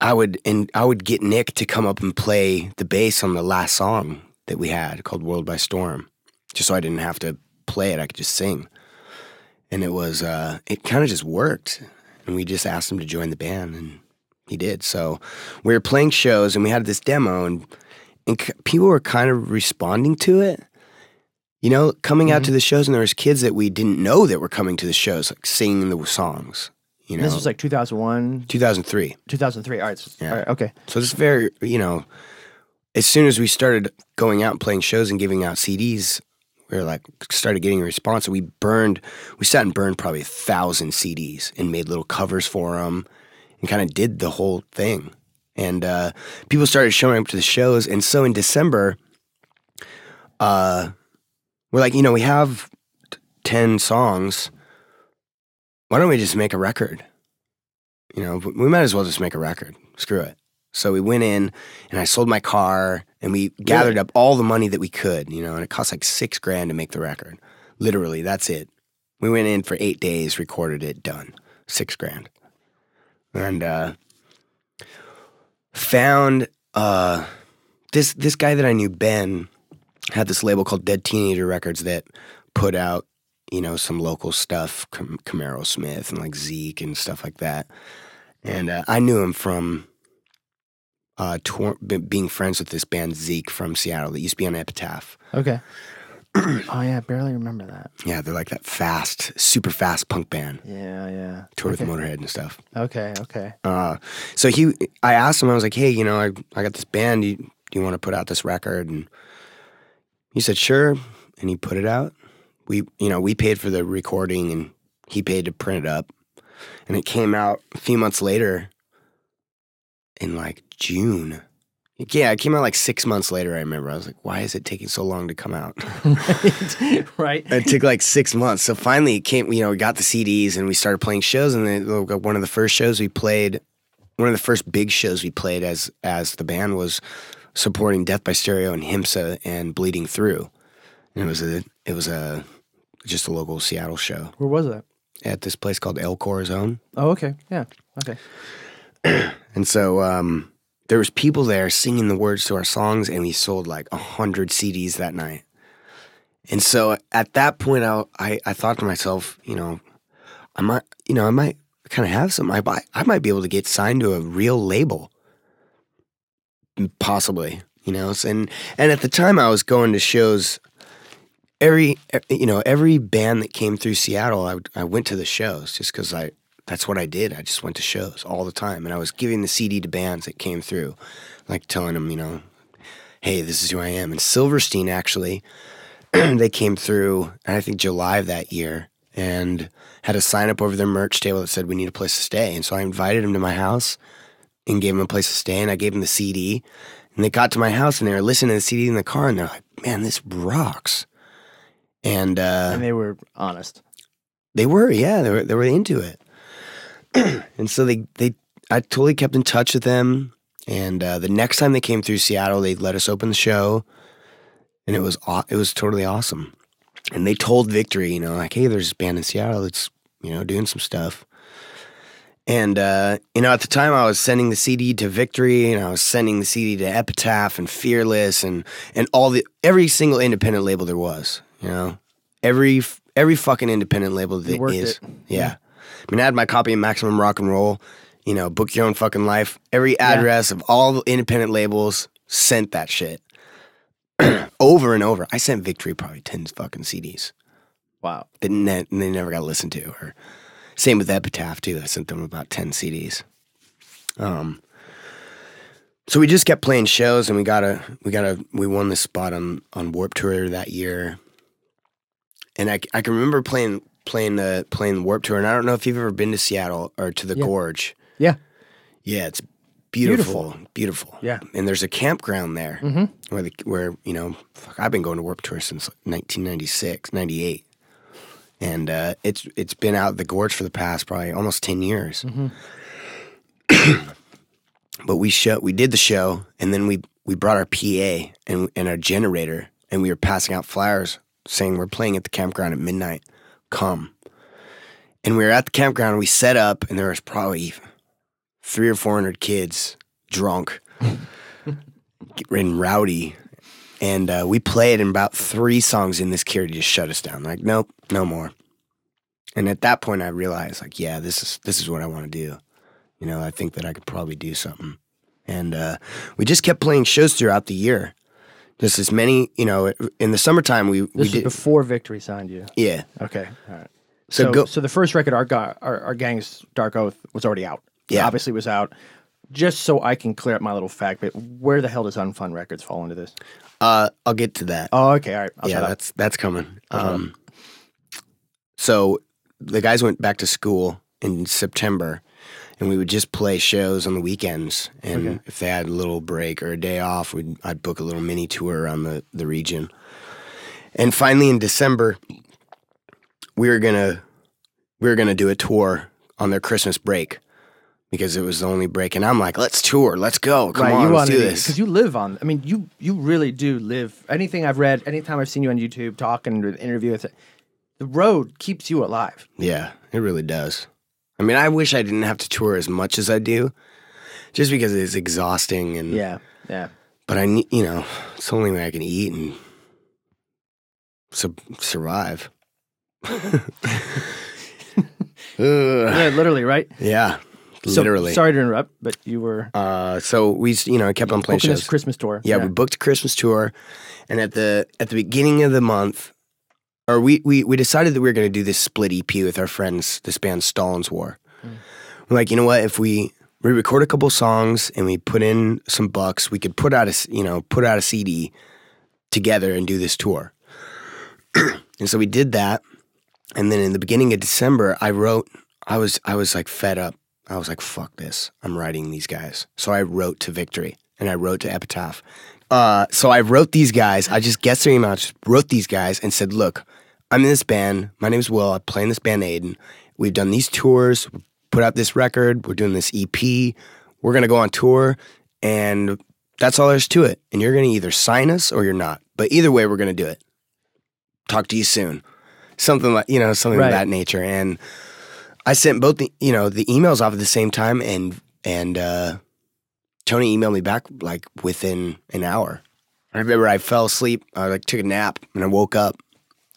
I would and I would get Nick to come up and play the bass on the last song that we had called World by Storm, just so I didn't have to play it. I could just sing, and it was uh, it kind of just worked. And we just asked him to join the band, and he did. So we were playing shows, and we had this demo, and and c- people were kind of responding to it. You know, coming out to mm-hmm. the shows, and there was kids that we didn't know that were coming to the shows, like singing the songs. You know, This was like 2001, 2003. 2003. All right. So, Yeah. all right. Okay. So it's very, you know, as soon as we started going out and playing shows and giving out CDs, we were like started getting a response. And we burned, we sat and burned probably a thousand CDs and made little covers for them, and kind of did the whole thing. And uh, people started showing up to the shows. And so in December, uh, we're like, you know, we have t- ten songs. Why don't we just make a record? You know, we might as well just make a record. Screw it. So we went in and I sold my car and we gathered up all the money that we could, you know, and it cost like six grand to make the record. Literally, that's it. We went in for eight days, recorded it, done. Six grand. And uh found uh this this guy that I knew, Ben, had this label called Dead Teenager Records that put out, you know, some local stuff, Cam- Camaro Smith and like Zeke and stuff like that. And uh, I knew him from uh, tour, b- being friends with this band Zeke from Seattle that used to be on Epitaph. Okay. oh yeah, I barely remember that. Yeah, they're like that fast, super fast punk band. Yeah, yeah. Tour okay. with Motorhead and stuff. Okay, okay. Uh, so he, I asked him, I was like, hey, you know, I, I got this band. Do you, do you want to put out this record? And he said, sure. And he put it out. We, you know, we paid for the recording and he paid to print it up. And it came out a few months later in like June. Yeah, it came out like six months later. I remember. I was like, why is it taking so long to come out? right. it took like six months. So finally, it came. You know, we got the CDs and we started playing shows. And then one of the first shows we played, one of the first big shows we played as as the band was supporting Death by Stereo and Himsa and Bleeding Through. And it was a it was a just a local Seattle show Where was that? at this place called El Corazon. Oh, okay. Yeah. Okay. And so um, there was people there singing the words to our songs, and we sold like a hundred CDs that night. And so at that point, I, I I thought to myself, you know, I might, you know, I might kind of have some. I might, I might be able to get signed to a real label, possibly. You know, and and at the time, I was going to shows. Every you know, every band that came through Seattle, I, I went to the shows just because I that's what I did. I just went to shows all the time, and I was giving the CD to bands that came through, like telling them, you know, hey, this is who I am. And Silverstein actually, they came through, I think July of that year, and had a sign up over their merch table that said we need a place to stay. And so I invited them to my house and gave them a place to stay, and I gave them the CD. And they got to my house and they were listening to the CD in the car, and they're like, man, this rocks. And uh, And they were honest. they were, yeah, they were they were into it. and so they they I totally kept in touch with them. And uh, the next time they came through Seattle, they let us open the show, and it was it was totally awesome. And they told Victory, you know, like, hey, there's this band in Seattle that's you know doing some stuff. And uh, you know, at the time, I was sending the CD to Victory, and I was sending the CD to Epitaph and Fearless, and and all the every single independent label there was. You know, every every fucking independent label that is. it. Yeah. I mean, I had my copy of Maximum Rock and Roll. You know, book your own fucking life. Every address of all the independent labels sent that shit over and over. I sent Victory probably ten fucking CDs Wow. that ne- they never got listened to. Or same with Epitaph too. I sent them about ten CDs. Um, so we just kept playing shows, and we got a we got a we won this spot on on Warped Tour that year. And I, I can remember playing playing the playing the Warped Tour, and I don't know if you've ever been to Seattle or to the Yeah. Gorge. Yeah. Yeah, it's beautiful, beautiful. Yeah. and there's a campground there Mhm. where the, where you know fuck, I've been going to Warped Tour since 1996, 98, and uh, it's it's been out the gorge for the past probably almost 10 years. but we show we did the show, and then we we brought our PA and and our generator, and we were passing out flyers saying we're playing at the campground at midnight. Come. And we were at the campground. We set up, and there was probably three or four hundred kids drunk and rowdy. And uh, we played, and about three songs in, this kid just shut us down. Like, nope, no more. And at that point, I realized, like, yeah, this is this is what I want to do. You know, I think that I could probably do something. And uh, we just kept playing shows throughout the year. Just as many, you know, in the summertime we, we This did. before Victory signed you. yeah. Okay, all right. So So, go- so the first record, our, our our Gangs Dark Oath, was already out. Yeah. obviously was out. Just so I can clear up my little fact, but where the hell does Unfun Records fall into this? Uh, I'll get to that. Oh, okay, all right. I'll yeah, that's that's coming. Um, so the guys went back to school in September, and we would just play shows on the weekends. And Okay. if they had a little break or a day off, we'd I'd book a little mini tour around the the region. And finally, in December, we were gonna we were gonna do a tour on their Christmas break because it was the only break. And I'm like, let's tour, let's go, come right, on, you let's do this. because you live on. I mean, you you really do live. Anything I've read, anytime I've seen you on YouTube talking or interview, the road keeps you alive. Yeah, it really does. I mean, I wish I didn't have to tour as much as I do, just because it's exhausting and. Yeah, yeah. But I need, you know, it's the only way I can eat and su- survive. Yeah, literally, right? yeah, So, literally. sorry to interrupt, but you were Uh, so we, you know, I kept on playing shows. Christmas tour. Yeah, we booked a Christmas tour, and at the at the beginning of the month, or we we, we decided that we were going to do this split EP with our friends, this band Stalin's War. We're like, you know what? If we we record a couple songs and we put in some bucks, we could put out a you know put out a CD together and do this tour. and so we did that, and then in the beginning of December, I wrote. I was I was like fed up. I was like, fuck this. I'm writing these guys. So I wrote to Victory and I wrote to Epitaph. Uh, so I wrote these guys. I just guessed their email, just wrote these guys and said, look, I'm in this band. My name's Wil. I play in this band, Aiden. We've done these tours, put out this record. We're doing this EP. We're going to go on tour. And that's all there's to it. And you're going to either sign us or you're not. But either way, we're going to do it. Talk to you soon. Something like, you know, something Right. of that nature. And I sent both the you know the emails off at the same time, and and uh, Tony emailed me back like within an hour. I remember I fell asleep, I like took a nap, and I woke up,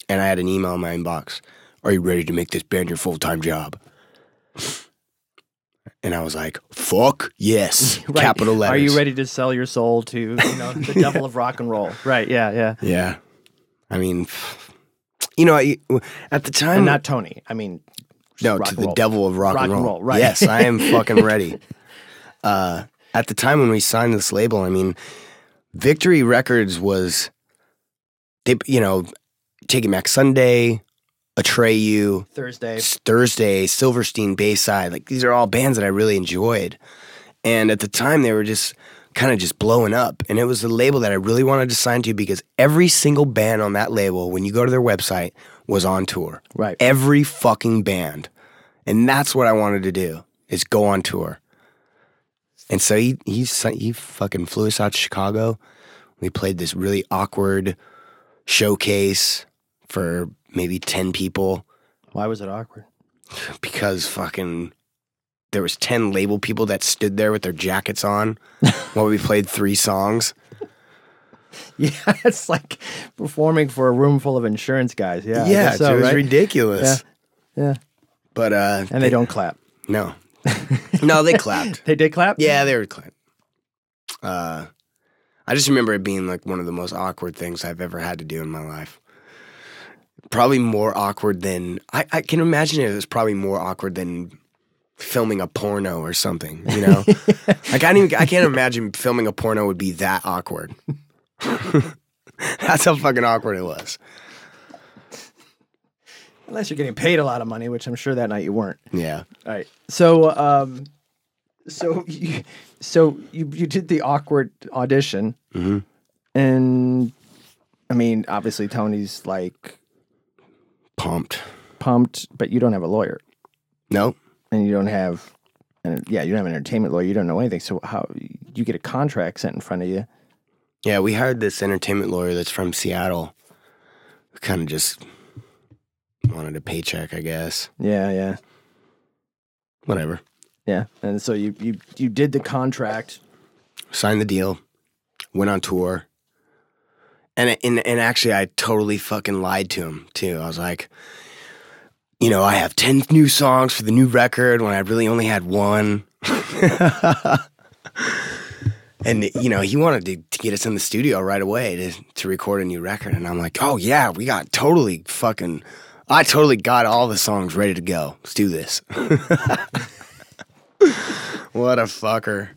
and I had an email in my inbox. Are you ready to make this band your full time job? And I was like, "Fuck yes!" Right. Capital letters. Are you ready to sell your soul to you know the devil of rock and roll? Right. Yeah. Yeah. Yeah. I mean, you know, I- at the time, And not Tony. I mean, No, to and the roll. devil of rock, Rock and and roll. roll, right. Yes, I am fucking ready. Uh, at the time when we signed this label, I mean, Victory Records was, they, you know, Taking Back Sunday, Atreyu, Thursday. Thursday, Silverstein, Bayside. Like these are all bands that I really enjoyed. And at the time, they were just kind of just blowing up. And it was the label that I really wanted to sign to because every single band on that label, when you go to their website, was on tour. Right. Every fucking band. And that's what I wanted to do is go on tour. And so he he he fucking flew us out to Chicago. We played this really awkward showcase for maybe 10 people Why was it awkward? because fucking there was 10 label people that stood there with their jackets on while we played three songs. Yeah, it's like performing for a room full of insurance guys. Yeah. Guess so, it was right? ridiculous. Yeah. But uh And they don't clap. no. no, they clapped. They did clap. Yeah, they were clapping. Uh I just remember it being like one of the most awkward things I've ever had to do in my life. Probably more awkward than I, I can imagine it was probably more awkward than filming a porno or something, you know? I can't even I can't imagine filming a porno would be that awkward. That's how fucking awkward it was. Unless you're getting paid a lot of money, which I'm sure that night you weren't. Yeah. All right. So, um, so you, so you you did the awkward audition, Mhm. and I mean, obviously Tony's like Pumped. pumped, but you don't have a lawyer, No. and you don't have, and yeah, you don't have an entertainment lawyer. You don't know anything. So how you get a contract sent in front of you? Yeah, we hired this entertainment lawyer that's from Seattle. Kind of just wanted a paycheck, I guess. Yeah, yeah, Whatever. yeah. And so you you you did the contract. Signed the deal. Went on tour. And and and actually, I totally fucking lied to him too. I was like, you know, I have ten new songs for the new record when I really only had one. and you know he wanted to, to get us in the studio right away to to record a new record, and I'm like, oh yeah, we got totally fucking. I totally got all the songs ready to go. Let's do this. what a fucker.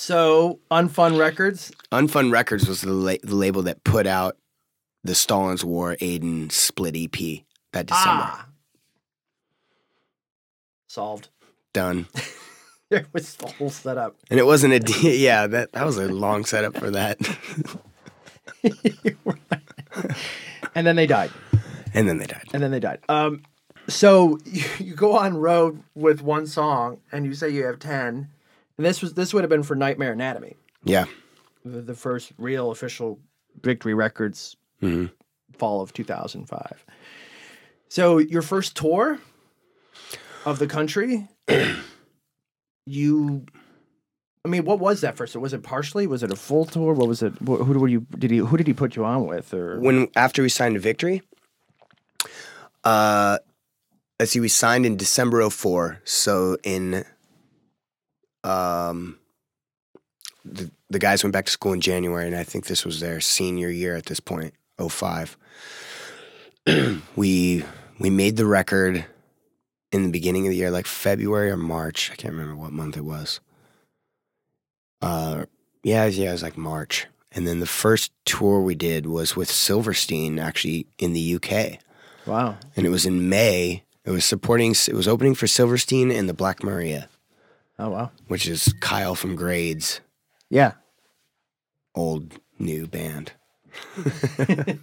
So, Unfun Records. Unfun Records was the, la- the label that put out the Stalin's War Aiden split EP that December. Ah. Solved. Done. There was the whole setup. And it wasn't a D- yeah, that that was a long setup for that. And then they died. and then they died. And then they died. Um, so you, you go on road with one song, and you say you have ten. And this was this would have been for Nightmare Anatomy, Yeah. the, the first real official Victory Records Mhm. fall of two thousand five. So your first tour of the country, you. I mean, what was that first? Was it partially? Was it a full tour? What was it? Who were you? Did he? Who did he put you on with? Or When after we signed to Victory, uh let's see, we signed in December 04. So in um the, the guys went back to school in January, and I think this was their senior year at this point, 05. we we made the record in the beginning of the year, like February or March. I can't remember what month it was. Uh, yeah, yeah, it was like March. And then the first tour we did was with Silverstein, actually in the UK, wow, and it was in May. It was supporting. It was opening for Silverstein and the Black Maria, oh wow, which is Kyle from Grades, yeah. old new band.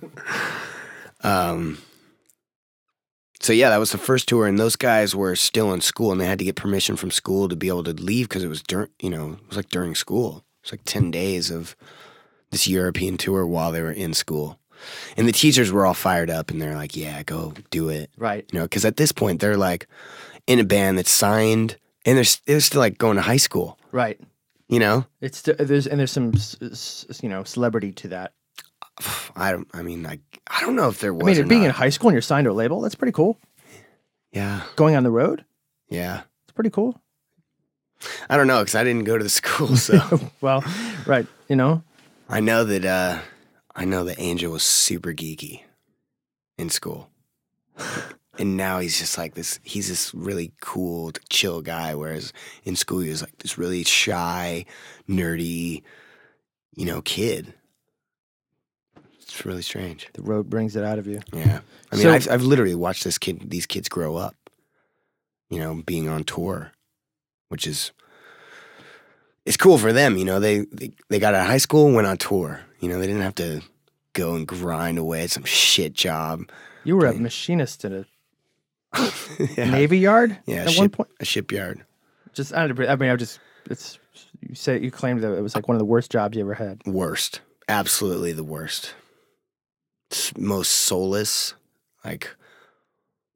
um. So yeah, that was the first tour, and those guys were still in school, and they had to get permission from school to be able to leave because it was during, you know, it was like during school. It was like ten days of this European tour while they were in school, and the teachers were all fired up, and they're like, "Yeah, go do it," Right. you know, because at this point they're like in a band that's signed, and they're they're still like going to high school, Right. you know. It's there's and there's some you know celebrity to that. I don't. I mean, like, I don't know if there was. I mean, being in high school and you're signed to a label, that's pretty cool. yeah, Going on the road, yeah. it's pretty cool. I don't know because I didn't go to the school, so well, right, you know, I know that. uh I know that Angel was super geeky in school, and now he's just like this. He's this really cool, chill guy. Whereas in school, he was like this really shy, nerdy, you know, kid. It's really strange. the road brings it out of you. Yeah, I mean, So- I've I've literally watched this kid, these kids grow up. You know, being on tour, which is it's cool for them. You know, they they, they got out of high school, went on tour. You know, they didn't have to go and grind away at some shit job. You were a machinist at a yeah, navy yard yeah, at ship, one point. a shipyard. Just I, don't, I mean, I just it's you say you claimed that it was like one of the worst jobs you ever had. Worst, absolutely the worst. S- Most soulless. Like,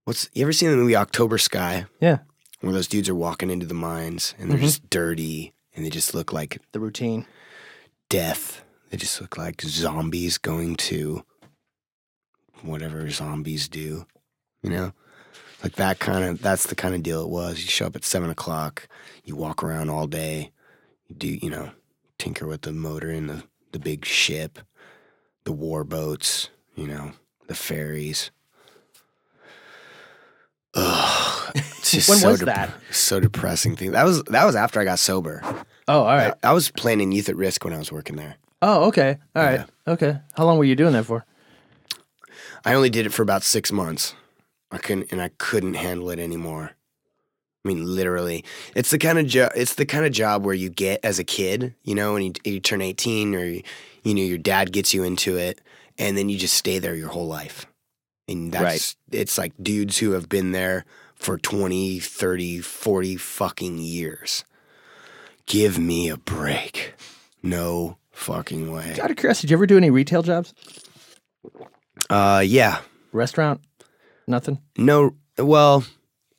what's you ever seen the movie October Sky? Yeah, where those dudes are walking into the mines and they're Mhm. just dirty and they just look like the routine. death. They just look like zombies going to whatever zombies do, you know? Like that kind of, that's the kind of deal it was. You show up at seven o'clock, you walk around all day, you do, you know, tinker with the motor in the, the big ship, the war boats, you know, the ferries. Ugh, it's just When so was dep- that? So depressing thing. That was that was after I got sober. Oh, all right. I, I was playing in Youth at Risk when I was working there. Oh, okay. All right. Okay. How long were you doing that for? I only did it for about six months. I couldn't, and I couldn't handle it anymore. I mean, literally, it's the kind of job. It's the kind of job where you get as a kid, you know, when you, you turn eighteen, or you, you know, your dad gets you into it, and then you just stay there your whole life. And that's Right. it's like dudes who have been there for 20, 30, 40 fucking years. Give me a break. No fucking way. Out of curiosity, did you ever do any retail jobs? Uh, yeah. Restaurant? Nothing. No, well,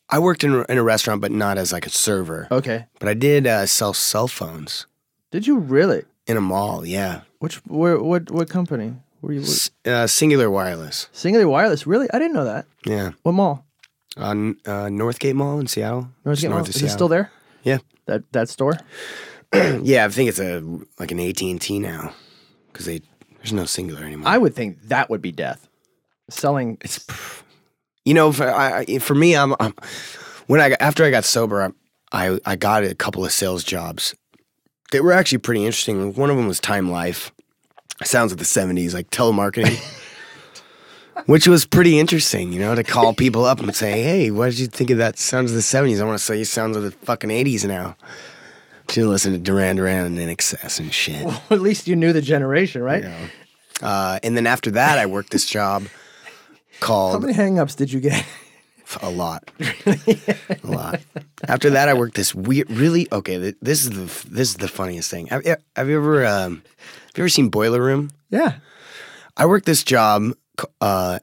I worked in a, in a restaurant, but not as like a server. Okay. But I did uh, sell cell phones Did you really? in a mall. Yeah, Which where what what company were you? S- uh, Cingular Wireless. Cingular Wireless. Really? I didn't know that. Yeah, What mall? on uh, Northgate Mall in Seattle. Northgate Mall. north of Is it still there? Yeah. That that store. yeah, I think it's a like an AT and T now because they there's no Cingular anymore. I would think that would be death. Selling it's you know for I, for me I'm, I'm when I after I got sober I, I I got a couple of sales jobs that were actually pretty interesting. One of them was Time Life. Sounds of the 70s like telemarketing. Which was pretty interesting, you know, to call people up and say, "Hey, what did you think of that Sounds of the '70s?" I want to say you Sounds of the fucking '80s now. Should listen to Duran Duran and INXS and shit. at least you knew the generation, right? Uh, and then after that, I worked this job How many hangups did you get? a lot, a lot. After that, I worked this weird, really okay. This is the this is the funniest thing. Have, you- have you ever um, have you ever seen Boiler Room? yeah. I worked this job. Uh,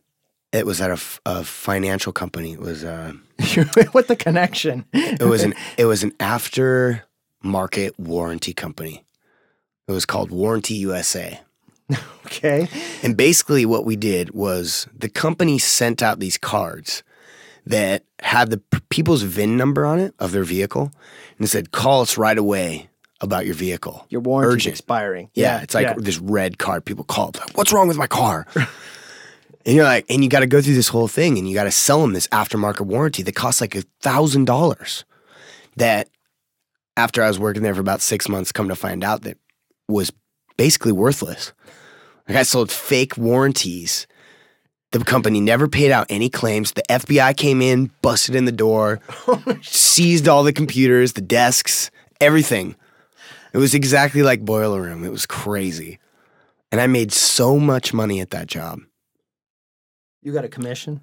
it was at a financial company. It was uh, what the connection? it was an it was an after market warranty company. It was called Warranty USA. okay. And basically, what we did was the company sent out these cards that had the people's VIN number on it of their vehicle, and it said, "Call us right away about your vehicle." Your warranty expiring. Yeah, it's like yeah. this red card. People call like, "What's wrong with my car?" and you're like, and you got to go through this whole thing, and you got to sell them this aftermarket warranty that costs like a thousand dollars. That after I was working there for about six months, come to find out that was basically worthless. Like I sold fake warranties. The company never paid out any claims. The FBI came in, busted in the door, oh seized all the computers, the desks, everything. It was exactly like Boiler Room. It was crazy. And I made so much money at that job. you got a commission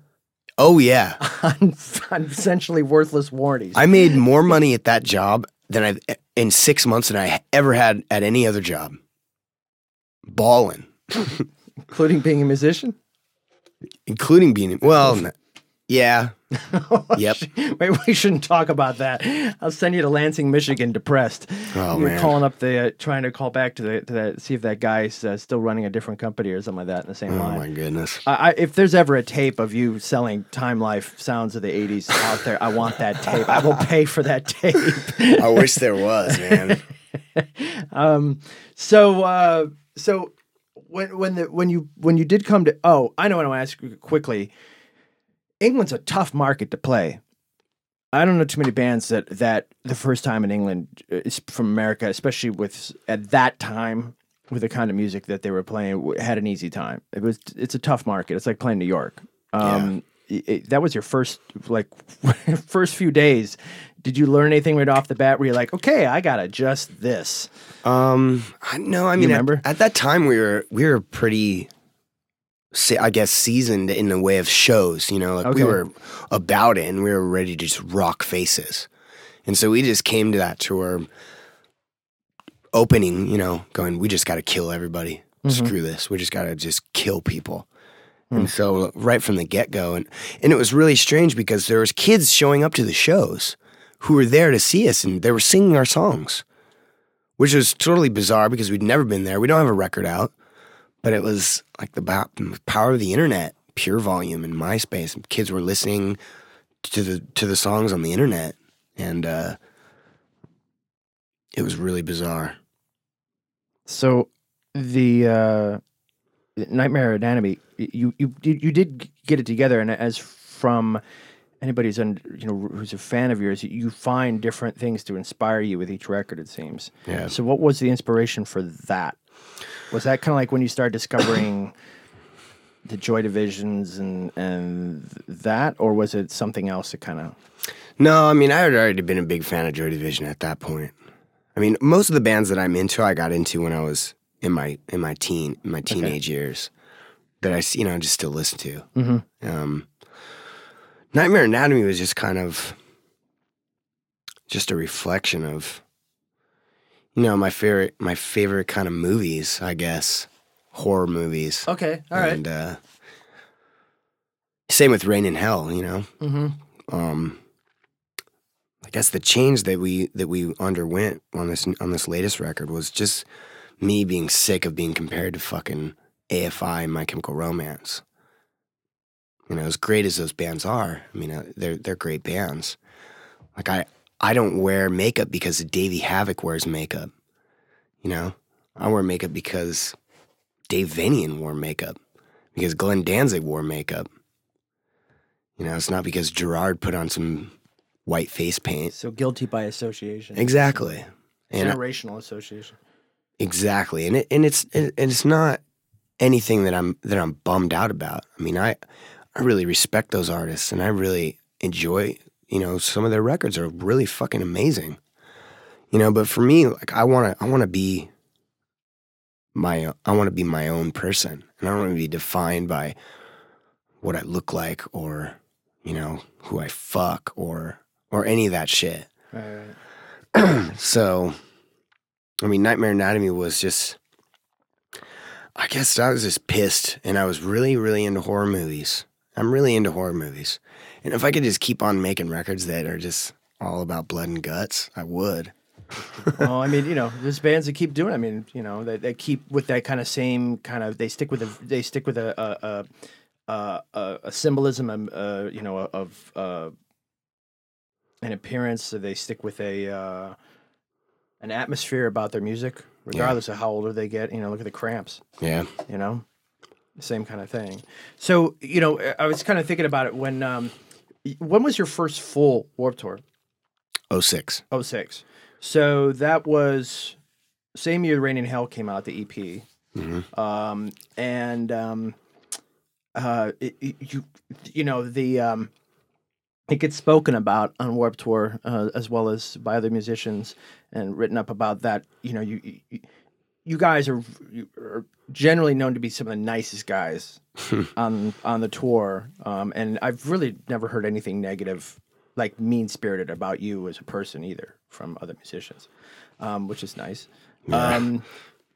Oh, yeah. on, on essentially worthless warranties. I made more money at that job than I've in six months than I ever had at any other job. Balling, including being a musician. including being, well, yeah. Yep. Wait, we shouldn't talk about that. I'll send you to Lansing, Michigan, depressed. Oh, You're man. calling up the, uh, trying to call back to the, to that, see if that guy's uh, still running a different company or something like that in the same Oh, line. my goodness. I, I, if there's ever a tape of you selling Time Life sounds of the 80s out there, I want that tape. I will pay for that tape. I wish there was, man. um, so, uh, so when when the when you when you did come to oh, I know what I want to ask you quickly. England's a tough market to play. I don't know too many bands that that the first time in England uh, is from America, especially with at that time with the kind of music that they were playing, had an easy time. It was it's a tough market. It's like playing New York. Um, i- i- that was your first like first few days. Did you learn anything right off the bat? Where you're like, okay, I gotta adjust this. Um, I no, I mean, at-? At, that time we were we were pretty, I guess, seasoned in the way of shows. You know, like Okay. we were about it, and we were ready to just rock faces, and so we just came to that tour opening. You know, going, we just got to kill everybody. Mm-hmm. Screw this. We just got to just kill people. Hmm. And so right from the get go, and and it was really strange because there was kids showing up to the shows who were there to see us, and they were singing our songs which was totally bizarre because we'd never been there. We don't have a record out, but it was like the power of the internet, PureVolume and MySpace. Kids were listening to the to the songs on the internet, and uh, it was really bizarre. So the uh, Nightmare Anatomy, you you you did get it together, and as from anybody who's un, you know who's a fan of yours, you find different things to inspire you with each record. It seems. Yeah. So what was the inspiration for that? Was that kind of like when you started discovering the Joy Divisions and and that, or was it something else that kind of? No, I mean I had already been a big fan of Joy Division at that point. I mean, most of the bands that I'm into, I got into when I was in my in my teen in my teenage years that I you know just still listen to. Mhm. Um, Nightmare Anatomy was just kind of just a reflection of you know my favorite my favorite kind of movies, I guess, horror movies. Okay, all right. And uh, same with Rain in Hell, you know Mm-hmm. um I guess the change that we that we underwent on this on this latest record was just me being sick of being compared to fucking AFI and My Chemical Romance. You know, as great as those bands are, I mean, uh, they're they're great bands. Like I I don't wear makeup because Davey Havok wears makeup. You know, I wear makeup because Dave Vanian wore makeup, because Glenn Danzig wore makeup. You know, it's not because Gerard put on some white face paint. So guilty by association. Exactly. And Generational association. Exactly, and it, and it's and it's not anything that I'm that I'm bummed out about. I mean, I I really respect those artists, and I really enjoy. You know, some of their records are really fucking amazing. You know, but for me, like I want to I want to be my I want to be my own person, and I don't want to be defined by what I look like or you know who I fuck or or any of that shit. Right, right. So, I mean, Nightmare Anatomy was just. I guess I was just pissed, and I was really, really into horror movies. I'm really into horror movies, and if I could just keep on making records that are just all about blood and guts, I would. well, I mean, you know, there's bands that keep doing. it. I mean, you know, they, they keep with that kind of same kind of. They stick with a. They stick with a a a, a, a symbolism. um, Uh, you know, of uh, an appearance. So they stick with a uh, an atmosphere about their music, regardless of how older they get. You know, look at the Cramps. Yeah, You know, same kind of thing. So you know, I was kind of thinking about it when. Um, when was your first full Warped Tour? 06. 06. So that was same year Rain in Hell came out, the EP. Mhm. Um, and um, uh, it, it- you you know the um, it gets spoken about on Warped Tour uh, as well as by other musicians and written up about that. You know, you you, you guys are, you are generally known to be some of the nicest guys on on the tour, um, and I've really never heard anything negative, like mean spirited about you as a person either from other musicians, um, which is nice. Um,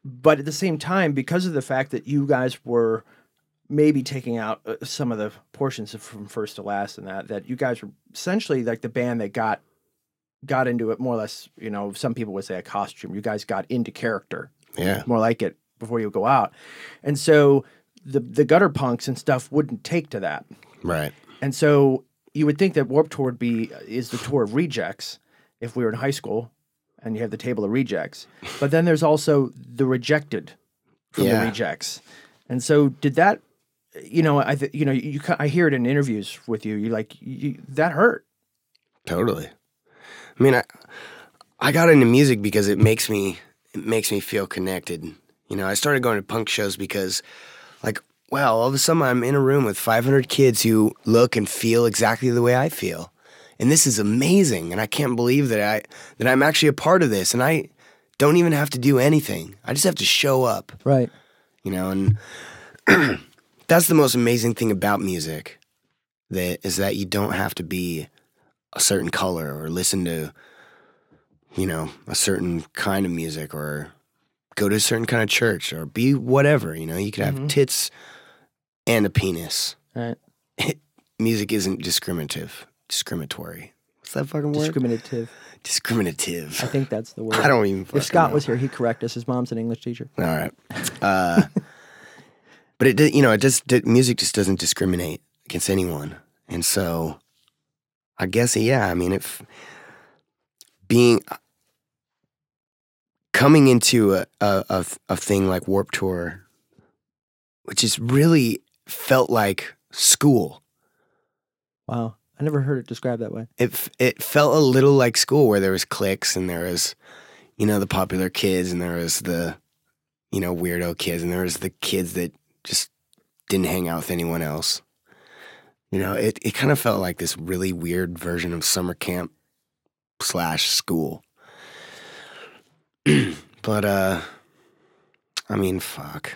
but at the same time, because of the fact that you guys were maybe taking out uh, some of the portions of from first to last and that that you guys were essentially like the band that got got into it more or less you know some people would say a costume you guys got into character Yeah. more like it before you go out and so the the gutter punks and stuff wouldn't take to that Right. and so you would think that Warped Tour would be is the tour of rejects if we were in high school and you have the table of rejects. But then there's also the rejected from Yeah. the rejects. And so did that you know, I th- you know, you I hear it in interviews with you. You like you, that hurt. Totally. I mean, I I got into music because it makes me it makes me feel connected. You know, I started going to punk shows because, like, wow, all of a sudden I'm in a room with 500 kids who look and feel exactly the way I feel, and this is amazing. And I can't believe that I that I'm actually a part of this, and I don't even have to do anything. I just have to show up Right. you know and that's the most amazing thing about music that is that you don't have to be a certain color or listen to you know a certain kind of music or go to a certain kind of church or be whatever you know you could have Mhm. tits and a penis Right. music isn't discriminative discriminatory what's that fucking word Discriminative. discriminative I think that's the word. I don't even If Scott know. was here, he'd correct us. His mom's an English teacher. All right. Uh, but it, you know, it just music just doesn't discriminate against anyone, and so I guess yeah. I mean, if being uh, coming into a a, a a thing like Warped Tour, which is really felt like school. Wow. I never heard it described that way. It it felt a little like school where there was cliques and there was, you know, the popular kids and there was the, you know, weirdo kids and there was the kids that just didn't hang out with anyone else. You know, it, it kind of felt like this really weird version of summer camp slash school. but uh I mean fuck.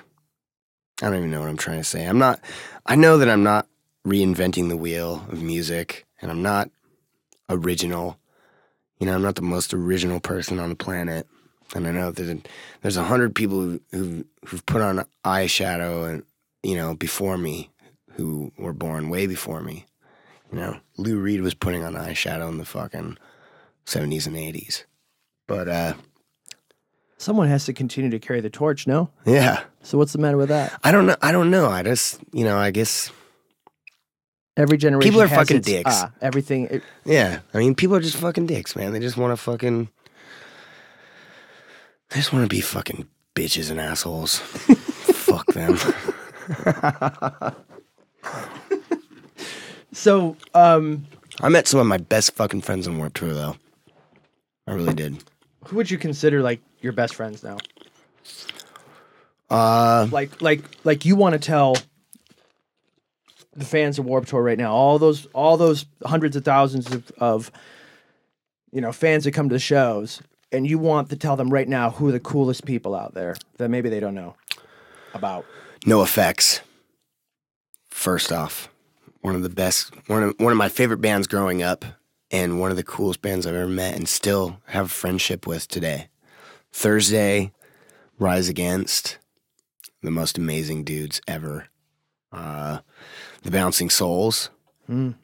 I don't even know what I'm trying to say. I'm not I know that I'm not reinventing the wheel of music and I'm not original. You know, I'm not the most original person on the planet. And I know that there's a hundred people who, who who've put on eyeshadow and you know before me, who were born way before me. You know, Lou Reed was putting on eyeshadow in the fucking seventies and eighties. But uh, Someone has to continue to carry the torch, no? yeah, So what's the matter with that? I don't know. I don't know. I just you know, I guess Every generation. People are fucking its, dicks. uh, everything. it- Yeah, I mean, people are just fucking dicks, man. They just want to fucking. They just want to be fucking bitches and assholes. Fuck them. so, um, I met some of my best fucking friends on Warped Tour, though. I really did. who would you consider like your best friends now? Uh, Like, like, like you want to tell the fans of Warped Tour right now, all those, all those hundreds of thousands of, of, you know, fans that come to the shows, and you want to tell them right now who are the coolest people out there that maybe they don't know about. NOFX. First off, one of the best, one of one of my favorite bands growing up, and one of the coolest bands I've ever met, and still have a friendship with today. Thursday, Rise Against, the most amazing dudes ever. Uh, the Bouncing Souls, Mm.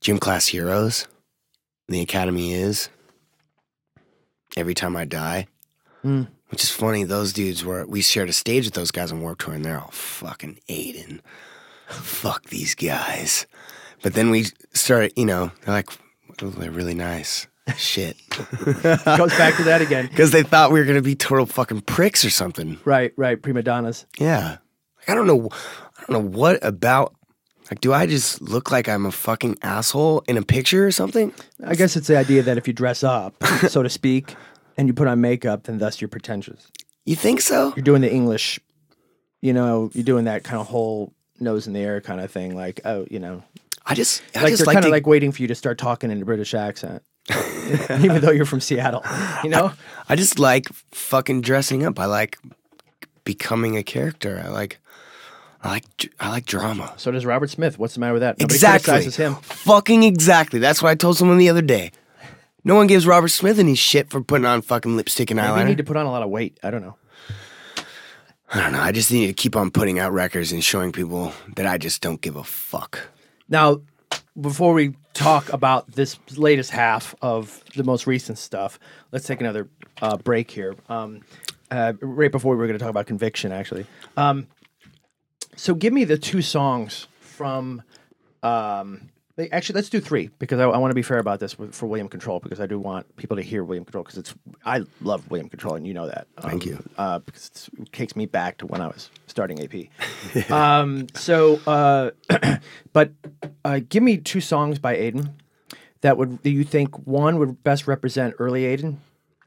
Gym Class Heroes, The Academy is, Every Time I Die. Mm. Which is funny, those dudes were, we shared a stage with those guys on Warped Tour and they're all fucking Aiden. Fuck these guys. But then we started, you know, they're like, oh, they're really nice. Shit. Goes back to that again. Because they thought we were going to be total fucking pricks or something. Right, right. Prima donnas. Yeah. Like, I don't know. I don't know what about. Like, do I just look like I'm a fucking asshole in a picture or something? I guess it's the idea that if you dress up, so to speak, and you put on makeup, then thus you're pretentious. You think so? You're doing the English, you know, you're doing that kind of whole nose in the air kind of thing. Like, oh, you know, I just, I like just they're like, kind of to, like waiting for you to start talking in a British accent, even though you're from Seattle. You know, I just like fucking dressing up. I like becoming a character. I like, I like, I like drama. so does Robert Smith. What's the matter with that? Nobody exactly. criticizes him. Fucking exactly. That's what I told someone the other day. No one gives Robert Smith any shit for putting on fucking lipstick and Maybe you need to put on a lot of weight. I don't know. I don't know. I just need to keep on putting out records and showing people that I just don't give a fuck. Now, before we talk about this latest half of the most recent stuff, let's take another uh, break here. Um, uh, right before we were going to talk about conviction, actually. Um, so, give me the two songs from. Um, actually, let's do three because I, I want to be fair about this with, for William Control because I do want people to hear William Control because it's I love William Control and you know that. Thank Um, you. Uh, because it's, it takes me back to when I was starting AP. um, so, uh, but uh, give me two songs by Aiden that would that you think one would best represent early Aiden.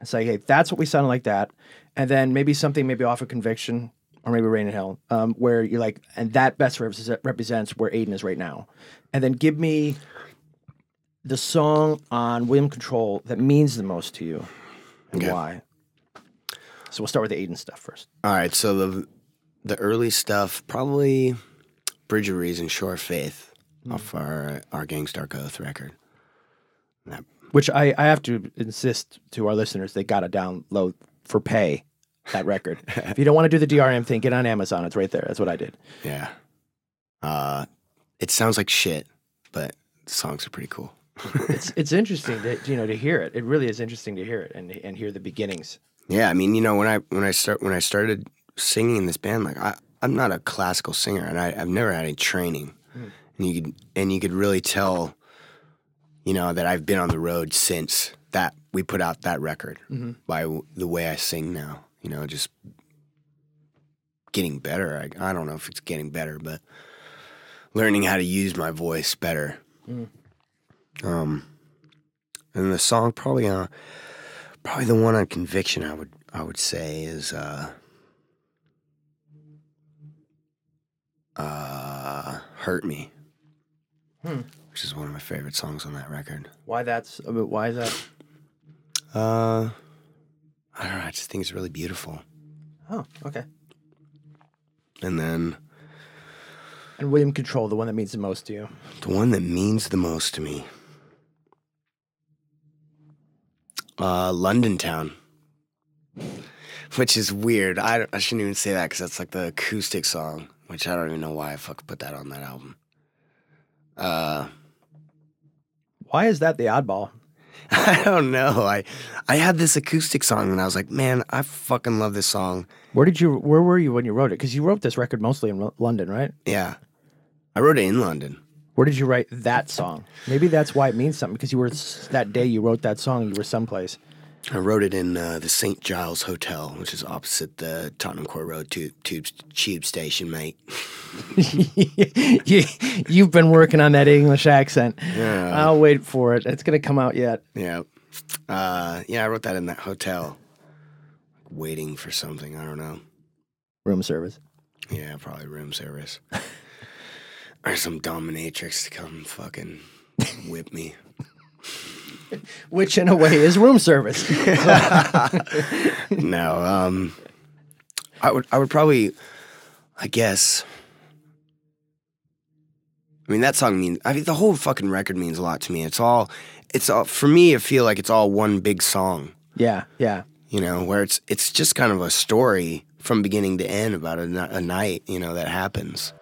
and say, hey, that's what we sounded like that, and then maybe something maybe off of Conviction or maybe Rain in Hell, um, where you're like, and that best represent, represents where Aiden is right now, and then give me the song on William Control that means the most to you, and Okay. why. So we'll start with the Aiden stuff first. All right, so the the early stuff probably Bridge of Reason, Shore of Faith off our our Gangs Dark Oath record. That, Which I, I have to insist to our listeners, they got to download for pay that record. if you don't want to do the DRM thing, get on Amazon. It's right there. That's what I did. yeah. Uh, it sounds like shit, but the songs are pretty cool. It's it's interesting to you know to hear it. It really is interesting to hear it and and hear the beginnings. Yeah, I mean, you know, when I when I start when I started singing in this band, like I I'm not a classical singer, and I, I've never had any training, and you could and you could really tell, you know, that I've been on the road since that we put out that record by w- the way I sing now. You know, just getting better. I, I don't know if it's getting better, but learning how to use my voice better. Um, and the song probably uh, probably the one on conviction I would I would say is uh uh hurt me Hmm. which is one of my favorite songs on that record Why that's uh, why is that? uh I don't know I just think it's really beautiful Oh, okay. and then And William Control, the one that means the most to you. the one that means the most to me uh London Town which is weird I, I shouldn't even say that because that's like the acoustic song which I don't even know why I fuck put that on that album uh Why is that the oddball? I don't know. I I had this acoustic song and I was like, man, I fucking love this song. Where did you? Where were you when you wrote it? Because you wrote this record mostly in London, right? Yeah, I wrote it in London. Where did you write that song? Maybe that's why it means something because you were that day you wrote that song. You were someplace. I wrote it in uh, the St. Giles Hotel, which is opposite the Tottenham Court Road tube, tube, tube station, mate. you, you've been working on that English accent. Yeah. I'll wait for it. It's going to come out yet. Yeah. Uh, yeah, I wrote that in that hotel, waiting for something. I don't know. Room service. Yeah, probably room service. or some dominatrix to come fucking whip me. which in a way is room service. no, um, I would I would probably, I guess. I mean that song means I mean the whole fucking record means a lot to me. It's all, it's all for me. I feel like it's all one big song. Yeah, yeah. You know where it's it's just kind of a story from beginning to end about a, a night you know that happens.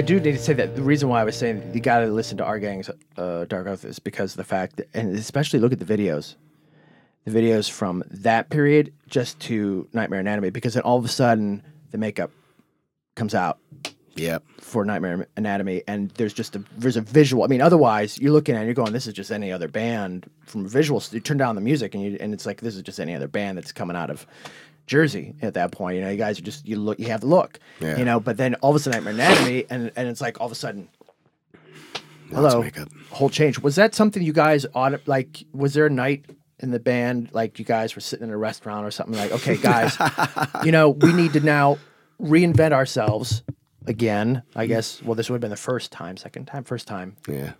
I do need to say that the reason why I was saying you got to listen to our gang's uh, Dark Oath is because of the fact, that, and especially look at the videos, the videos from that period just to Nightmare Anatomy, because then all of a sudden the makeup comes out Yep. for Nightmare Anatomy, and there's just a there's a visual. I mean, otherwise you're looking at it, you're going, this is just any other band from visuals. You turn down the music, and you and it's like this is just any other band that's coming out of Jersey at that point. You know, you guys are just you look, you have the look, Yeah. you know. But then all of a sudden, Nightmare Anatomy, and and it's like all of a sudden, hello, whole change. Was that something you guys ought like? Was there a night? In the band, like you guys were sitting in a restaurant or something, like, okay, guys, you know, we need to now reinvent ourselves again. I guess. Well, this would have been the first time, second time, first time. Yeah.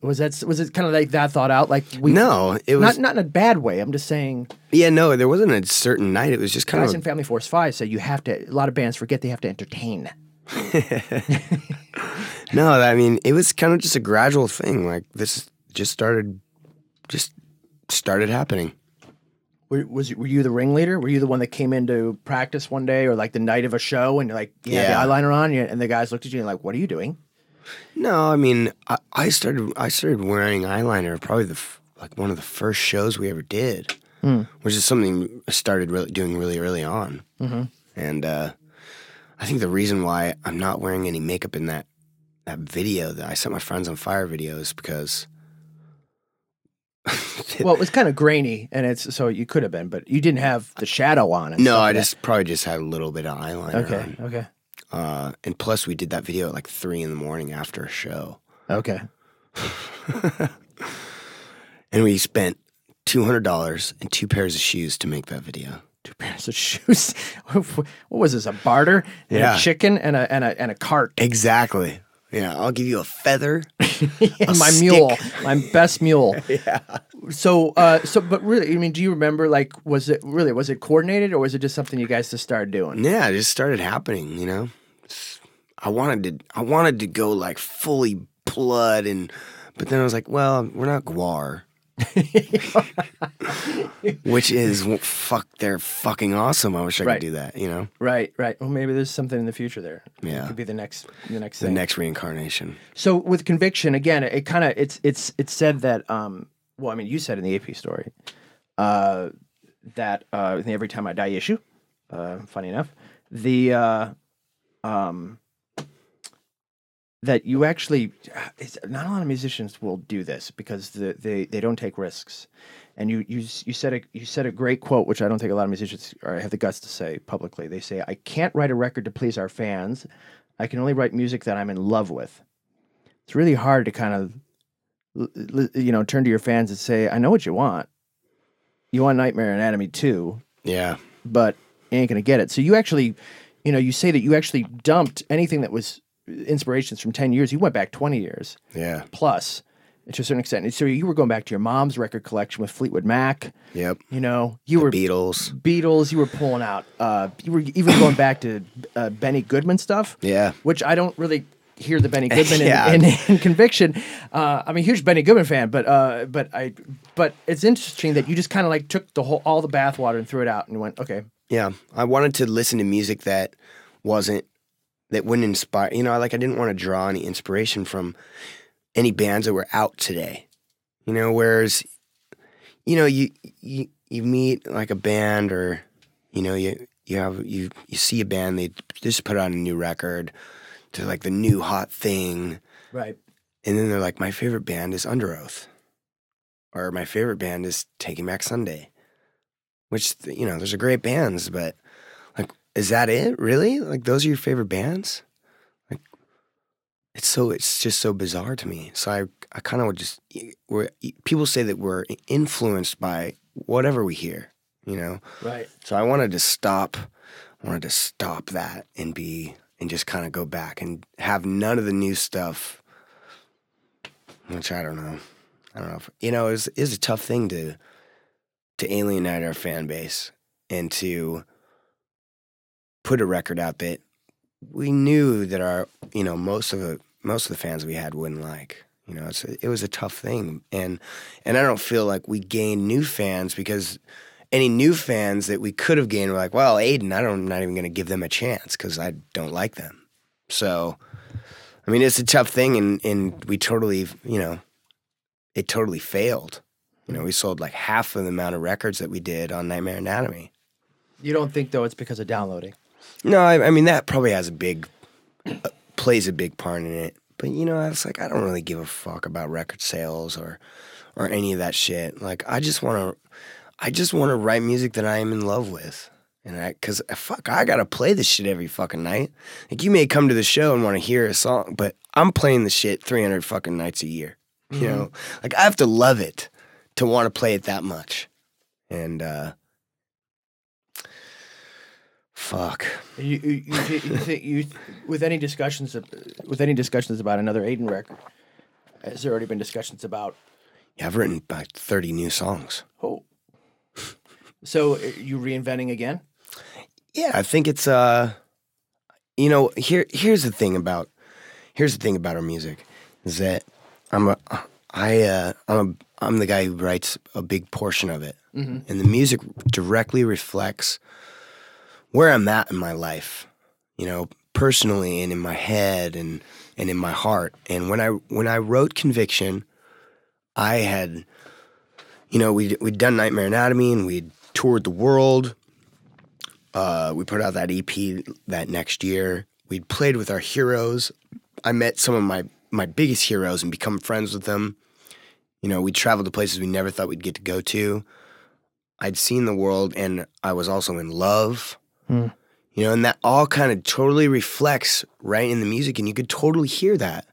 Was that was it kind of like that thought out? Like we No, it was not not in a bad way. I'm just saying, Yeah, no, there wasn't a certain night. It was just kind guys of in Family Force Five So you have to. A lot of bands forget they have to entertain. no. I mean, it was kind of just a gradual thing. Like this just started, just started happening. Were, was were you the ringleader? Were you the one that came into practice one day or like the night of a show and you're like you Yeah. had the eyeliner on, and the guys looked at you and like, what are you doing? No, I mean, I, I started I started wearing eyeliner probably the f- like one of the first shows we ever did, which is something I started really doing really early on. Mm-hmm. And uh, I think the reason why I'm not wearing any makeup in that that video that I set my friends on fire video is because well, it was kind of grainy, and it's so you could have been, but you didn't have the shadow on. And no, I like that. just probably just had a little bit of eyeliner okay, on. okay, Uh, and plus, we did that video at like three in the morning after a show, okay. and we spent two hundred dollars and two pairs of shoes to make that video. Two pairs of shoes. what was this? A barter? And Yeah. A chicken and a and a and a cart. Exactly. Yeah, I'll give you a feather. and my stick. mule, my best mule. yeah. So, uh, so, but really, I mean, do you remember? Like, was it really was it coordinated, or was it just something you guys just started doing? yeah, it just started happening. You know, I wanted to. I wanted to go like fully blood, and but then I was like, well, we're not GWAR. Which is well, fuck. They're fucking awesome. I wish I Right. could do that. You know, Right, right. Well, maybe there's something in the future there. Yeah. it could be the next, the next the thing. next reincarnation. So with conviction, again, it kind of it's it's it's said that um well, I mean, you said in the AP story uh that uh every time I die issue, uh funny enough, the uh um that you actually uh, it's, not a lot of musicians will do this because the, they they don't take risks. And you you you said a you said a great quote which I don't think a lot of musicians are, have the guts to say publicly. They say, "I can't write a record to please our fans. I can only write music that I'm in love with." it's really hard to kind of you know turn to your fans and say i know what you want you want nightmare anatomy too Yeah, but you ain't gonna get it so you actually you know you say that you actually dumped anything that was inspirations from 10 years you went back 20 years yeah, plus to a certain extent And so you were going back to your mom's record collection with fleetwood mac yep. you know you were Beatles. beatles you were pulling out uh you were even going back to uh, benny goodman stuff Yeah, which I don't really hear the Benny Goodman in, in, in, Conviction. Uh, I'm a huge Benny Goodman fan, but uh, but I but it's interesting that you just kind of like took the whole all the bathwater and threw it out and went, okay, yeah. I wanted to listen to music that wasn't that wouldn't inspire. You know, like I didn't want to draw any inspiration from any bands that were out today. You know, whereas you know you you you meet like a band or you know you you have you you see a band they just put out a new record to like the new hot thing right, and then they're like my favorite band is Underoath or my favorite band is Taking Back Sunday which you know those are great bands but is that it? Really? Like those are your favorite bands? Like it's so it's just so bizarre to me. So i i kind of would just we're people say that we're influenced by whatever we hear you know? Right, so i wanted to stop wanted to stop that and be and just kind of go back and have none of the new stuff which i don't know. I don't know if, you know it's is a tough thing to to alienate our fan base and to put a record out that we knew that our you know most of the most of the fans we had wouldn't like you know it's a, it was a tough thing and and I don't feel like we gained new fans because any new fans that we could have gained were like well Aiden I don't I'm not even going to give them a chance cuz I don't like them so I mean, it's a tough thing, and and we totally, you know, it totally failed. You know, we sold like half of the amount of records that we did on Nightmare Anatomy. You don't think though it's because of downloading? No, I, I mean that probably has a big uh, plays a big part in it. But you know, it's like I don't really give a fuck about record sales or or any of that shit. Like I just want to, I just want to write music that I am in love with. And I, cause uh, fuck, I gotta play this shit every fucking night. Like you may come to the show and want to hear a song, but I'm playing the shit 300 fucking nights a year. You know, like I have to love it to want to play it that much. And uh fuck. You, you, you, think you with any discussions of, with any discussions about another Aiden record? Has there already been discussions about? Yeah, I've written about 30 new songs. Oh, so uh, you reinventing again? Yeah, I think it's uh you know, here here's the thing about here's the thing about our music is that I'm a I uh I'm a I'm the guy who writes a big portion of it. And the music directly reflects where I'm at in my life, you know, personally and in my head and and in my heart. And when I when I wrote Conviction, I had you know, we we'd done Nightmare Anatomy and we'd toured the world. Uh, we put out that EP that next year. We'd played with our heroes. I met some of my my biggest heroes and become friends with them. You know, we traveled to places we never thought we'd get to go to. I'd seen the world and I was also in love. You know, and that all kind of totally reflects right in the music and you could totally hear that.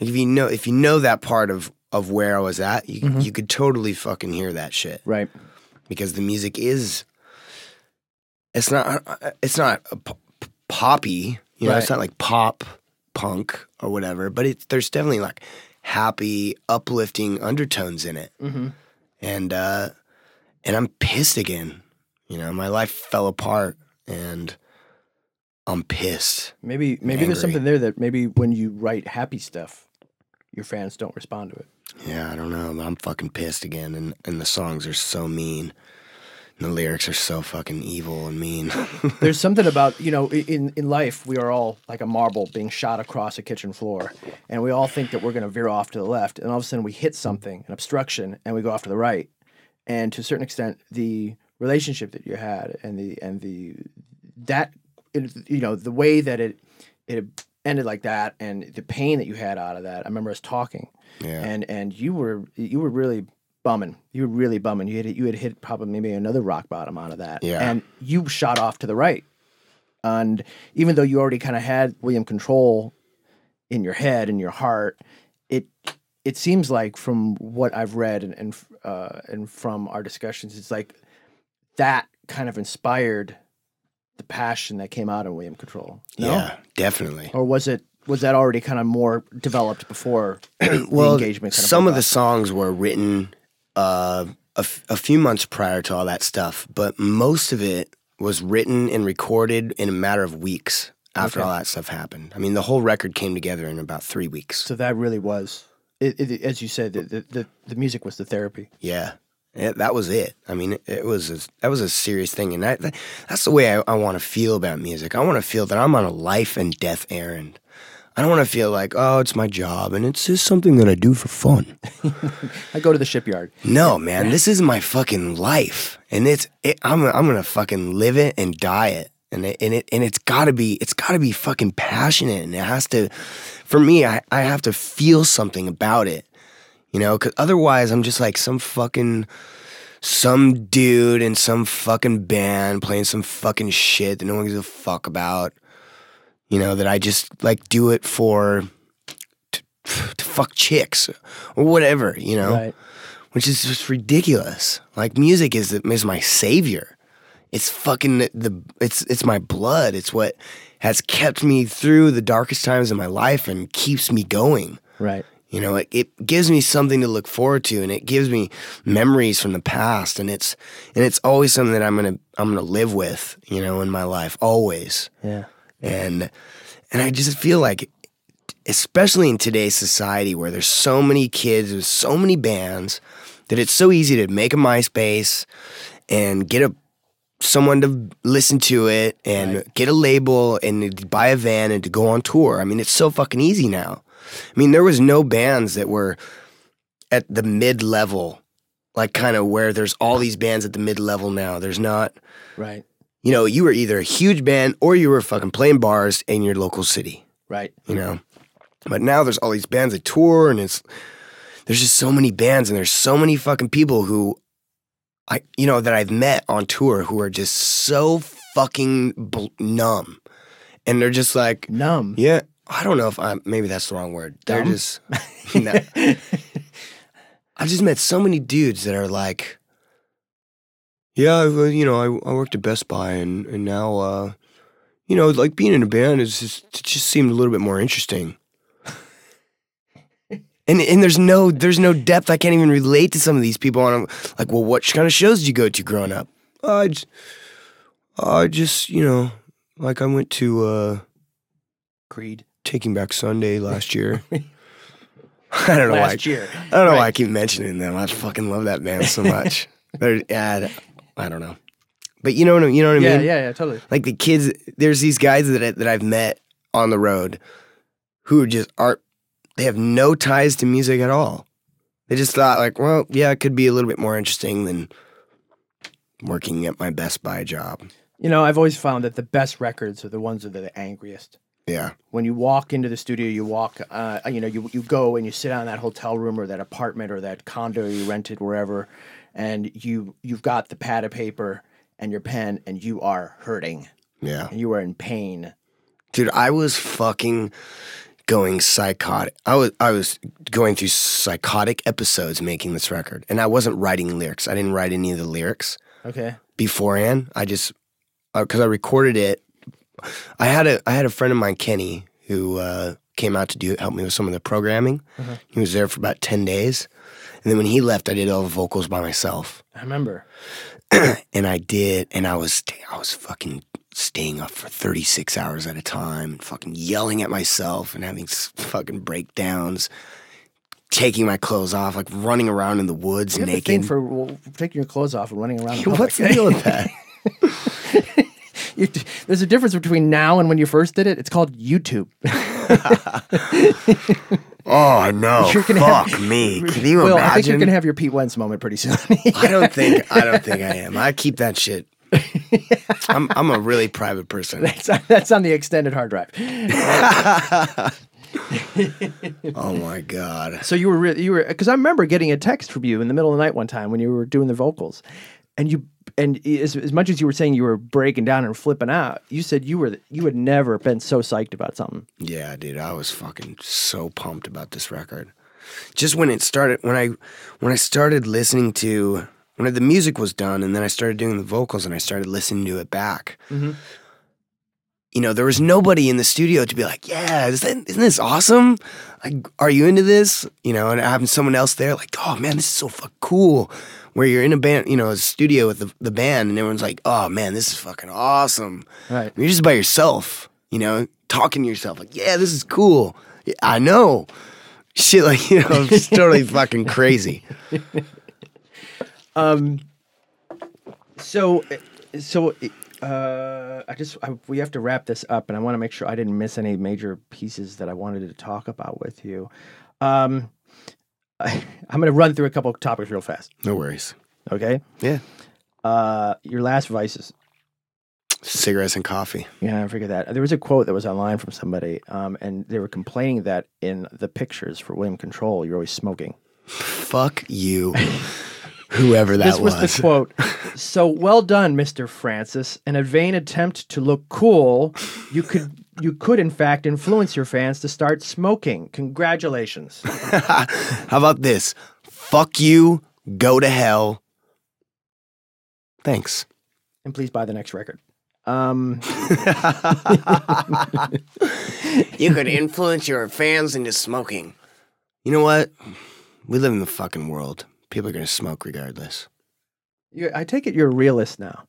Like if you know if you know that part of of where I was at, you you could totally fucking hear that shit Right. because the music is it's not it's not a p- p- poppy you know it's not like pop punk or whatever but it, there's definitely like happy uplifting undertones in it Mm-hmm. and uh and i'm pissed again you know my life fell apart and i'm pissed Maybe maybe there's something there that maybe when you write happy stuff, your fans don't respond to it. yeah i don't know i'm fucking pissed again and and the songs are so mean and the lyrics are so fucking evil and mean There's something about you know in in life we are all like a marble being shot across a kitchen floor, and we all think that we're going to veer off to the left, and all of a sudden we hit something, an obstruction, and we go off to the right. And to a certain extent, the relationship that you had and the and the that it, you know the way that it it ended like that and the pain that you had out of that. I remember us talking, Yeah. and and you were you were really bumming. You were really bumming. You had you had hit probably maybe another rock bottom out of that. Yeah. and you shot off to the right. And even though you already kind of had William Control in your head and your heart, it it seems like from what I've read and and uh, and from our discussions, it's like that kind of inspired the passion that came out of William Control. No? Yeah, definitely. Or was it was that already kind of more developed before well, the engagement? Kind some of of the songs were written uh, a, f- a few months prior to all that stuff, but most of it was written and recorded in a matter of weeks after Okay. all that stuff happened. I mean, the whole record came together in about three weeks. so that really was. It, it, as you said, the, the, the music was the therapy. Yeah. Yeah, that was it. I mean, it, it was a, that was a serious thing, and that, that that's the way I, I want to feel about music. I want to feel that I'm on a life and death errand. I don't want to feel like, oh, it's my job and it's just something that I do for fun. I go to the shipyard. No, man, this is my fucking life, and it's it, I'm I'm gonna fucking live it and die it, and it, and it and it's gotta be it's gotta be fucking passionate, and it has to, for me, I I have to feel something about it, you know, because otherwise I'm just like some fucking some dude in some fucking band playing some fucking shit that no one gives a fuck about, you know, that I just like do it for. To, to fuck chicks or whatever, you know Right. which is just ridiculous. Like music is is my savior. It's fucking the it's it's my blood. It's what has kept me through the darkest times in my life and keeps me going. Right. You know, it, it gives me something to look forward to and it gives me memories from the past and it's and it's always something that I'm going to I'm to live with, you know, in my life always Yeah. and and I just feel like especially in today's society where there's so many kids with so many bands that it's so easy to make a MySpace and get a someone to listen to it and Right. get a label and buy a van and to go on tour. I mean, it's so fucking easy now. I mean, there was no bands that were at the mid level, like kind of where there's all these bands at the mid level now. There's not, Right. you know, you were either a huge band or you were fucking playing bars in your local city, Right. you know. But now there's all these bands that tour and it's there's just so many bands and there's so many fucking people who I you know that I've met on tour who are just so fucking bl- numb. And they're just like Numb. yeah, I don't know if I'm maybe that's the wrong word. They're Dumb? just no. I've just met so many dudes that are like, yeah, you know, I, I worked at Best Buy and and now, uh, you know, like being in a band is just it just seemed a little bit more interesting. And, and there's no there's no depth. I can't even relate to some of these people. And I'm like, well, what kind of shows did you go to growing up? I just, I just you know, like I went to uh, Creed. Taking Back Sunday last year. I don't know why. Year. I don't know why I keep mentioning them. I fucking love that band so much. They're, I, I don't know, but you know what I- you know what I Yeah, mean. yeah, yeah, totally. Like the kids, there's these guys that I, that I've met on the road who just aren't. They have no ties to music at all. They just thought like, well, yeah, it could be a little bit more interesting than working at my Best Buy job. You know, I've always found that the best records are the ones that are the angriest. Yeah, When you walk into the studio, you walk, uh, you know, you, you go and you sit down in that hotel room or that apartment or that condo you rented wherever, and you you've got the pad of paper and your pen, and you are hurting yeah. and you are in pain. Dude, I was fucking going psychotic. I was I was going through psychotic episodes making this record, and I wasn't writing lyrics. I didn't write any of the lyrics Okay. beforehand. I just because I recorded it. I had a I had a friend of mine, Kenny, who uh, came out to do help me with some of the programming. He was there for about ten days, and then when he left, I did all the vocals by myself I remember. and I did, and I was I was fucking staying up for 36 hours at a time, fucking yelling at myself and having fucking breakdowns, taking my clothes off, like running around in the woods You naked. for well, taking your clothes off and running around. in What's the deal with that? You- there's a difference between now and when you first did it. It's called YouTube. Oh no! You're gonna Fuck have- me! Can you well, imagine? I think you're gonna have your Pete Wentz moment pretty soon. I don't think I don't think I am. I keep that shit. I'm I'm a really private person. that's, that's on the extended hard drive. Oh my god. So you were really you were because I remember getting a text from you in the middle of the night one time when you were doing the vocals, and you and as, as much as you were saying you were breaking down and flipping out, you said you were you had never been so psyched about something. Yeah, dude, I was fucking so pumped about this record. Just when it started, when I when I started listening to when the music was done, and then I started doing the vocals, and I started listening to it back. Mm-hmm. You know, there was nobody in the studio to be like, "Yeah, is that, isn't this awesome? Like, are you into this?" You know, and having someone else there, like, "Oh man, this is so fucking cool." Where you're in a band, you know, a studio with the, the band, and everyone's like, "Oh man, this is fucking awesome." Right. You're just by yourself, you know, talking to yourself like, yeah, this is cool. Yeah, I know. Shit, like, you know, it's totally fucking crazy. Um. So so uh, I just I, we have to wrap this up, and I want to make sure I didn't miss any major pieces that I wanted to talk about with you. Um, I, I'm going to run through a couple of topics real fast. No worries. Okay. Yeah. Uh, your last vices. Cigarettes and coffee. Yeah, I forget that. There was a quote that was online from somebody, um, and they were complaining that in the pictures for William Control, you're always smoking. Fuck you. Whoever that was. this was, the quote. so well done, Mr. Francis. In a vain attempt to look cool, you could you could in fact influence your fans to start smoking. Congratulations. How about this? Fuck you. Go to hell. Thanks. and please buy the next record. Um, You could influence your fans into smoking. You know what? We live in the fucking world. People are going to smoke regardless. you, I take it you're a realist now.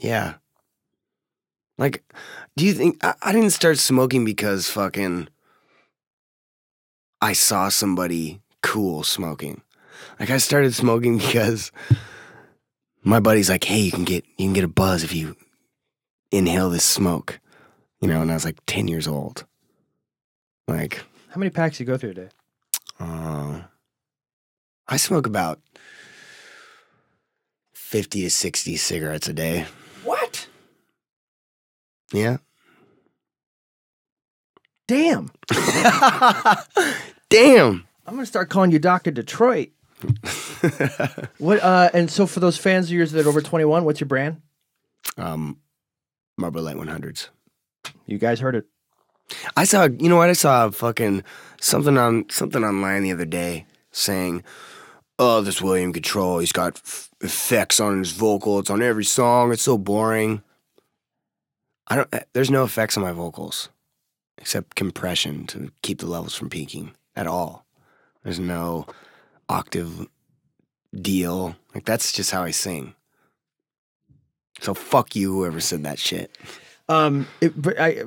Yeah. Like, do you think I, I didn't start smoking because fucking I saw somebody cool smoking? Like, I started smoking because My buddy's like, "Hey, you can get you can get a buzz if you inhale this smoke," you know. And I was like ten years old. Like, How many packs you go through a day? uh, I smoke about fifty to sixty cigarettes a day. Yeah. Damn. Damn. I'm gonna start calling you Doctor Detroit. What? Uh, and so for those fans of yours that are over 21, what's your brand? um, Marlboro Light 100s. You guys heard it. I saw, you know what? I saw fucking something on something online the other day saying, "Oh, this William Control, he's got f- effects on his vocal. It's on every song. It's so boring." I don't. eh, There's no effects on my vocals, except compression to keep the levels from peaking at all. There's no octave deal. Like that's just how I sing. So fuck you, whoever said that shit. Um, it, but I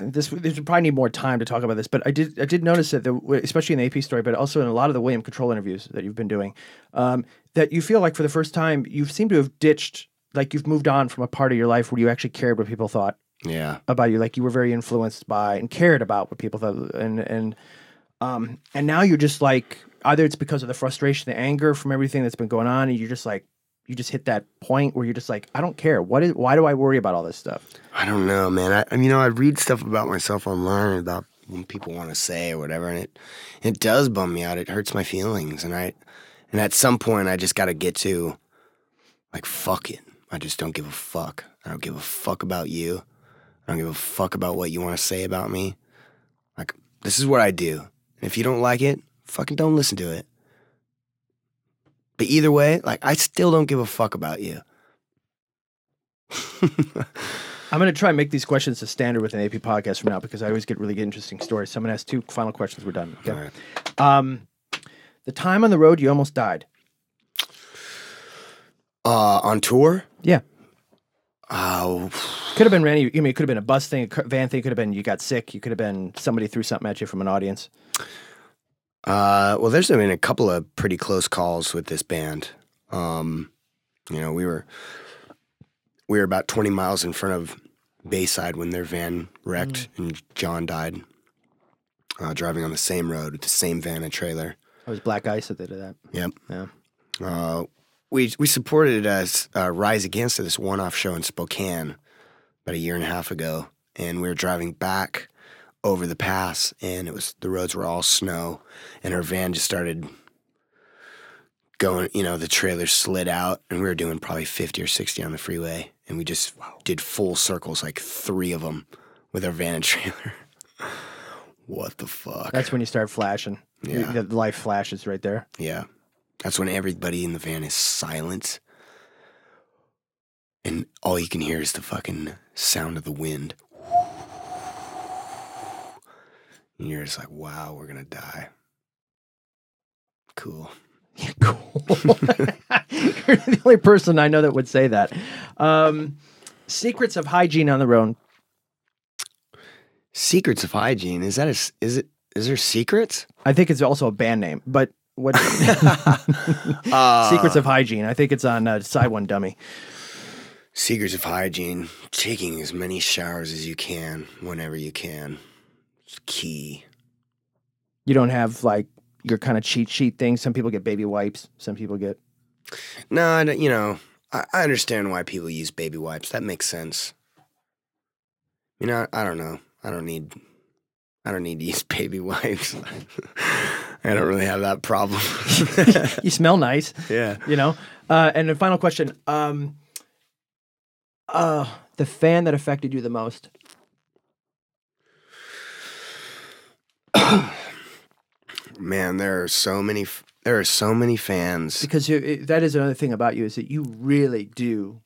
this would probably need more time to talk about this, but I did I did notice that the, especially in the AP story, but also in a lot of the William Control interviews that you've been doing, um, that you feel like for the first time you seem to have ditched like you've moved on from a part of your life where you actually cared what people thought Yeah. about you, like you were very influenced by and cared about what people thought, and and um and now you're just like either it's because of the frustration, the anger from everything that's been going on, and you're just like you just hit that point where you're just like I don't care what is why do I worry about all this stuff? I don't know, man. I, I mean, you know, I read stuff about myself online about what people want to say or whatever, and it it does bum me out. It hurts my feelings, and I and at some point, I just got to get to like fuck it. I just don't give a fuck. I don't give a fuck about you. I don't give a fuck about what you want to say about me. Like this is what I do. And if you don't like it, fucking don't listen to it. But either way, like I still don't give a fuck about you. I'm going to try and make these questions a standard with an AP podcast from now because I always get really interesting stories. So I'm going to ask two final questions. We're done. Okay. Right. Um, the time on the road you almost died. Uh, on tour? Yeah. Oh, Could have been any. I mean, it could have been a bus thing, a van thing. Could have been you got sick. You could have been somebody threw something at you from an audience. uh, well, there's been a couple of pretty close calls with this band. Um, you know, we were we were about 20 miles in front of Bayside when their van wrecked and John died. Uh, driving on the same road with the same van and trailer. It was Black Ice that they did that. Yep. Yeah. Uh, we we supported as uh, Rise Against this one-off show in Spokane about a year and a half ago, and we were driving back over the pass, and it was the roads were all snow, and our van just started going. You know, the trailer slid out, and we were doing probably fifty or sixty on the freeway, and we just did full circles, like three of them, with our van and trailer. what the fuck? That's when you start flashing. Yeah. The life flashes right there. Yeah. That's when everybody in the van is silent. And all you can hear is the fucking sound of the wind. And you're just like, wow, we're going to die. Cool. Yeah, cool. You're the only person I know that would say that. Um, secrets of hygiene on the road. Secrets of hygiene. Is that a, is it, is there secrets? I think it's also a band name, but what? Uh, secrets of hygiene. I think it's on uh, side one dummy. Secrets of hygiene. Taking as many showers as you can whenever you can. It's key. You don't have like your kind of cheat sheet thing. Some people get baby wipes. Some people get. No, I don't- you know, I, I understand why people use baby wipes. That makes sense. You know, I don't know. I don't need. I don't need to use baby wipes. I don't really have that problem. You smell nice, yeah. you know. Uh, and the final question. Um, uh, the fan that affected you the most. Man, there are so many. f- There are so many fans. because you, it, that is another thing about you is that you really do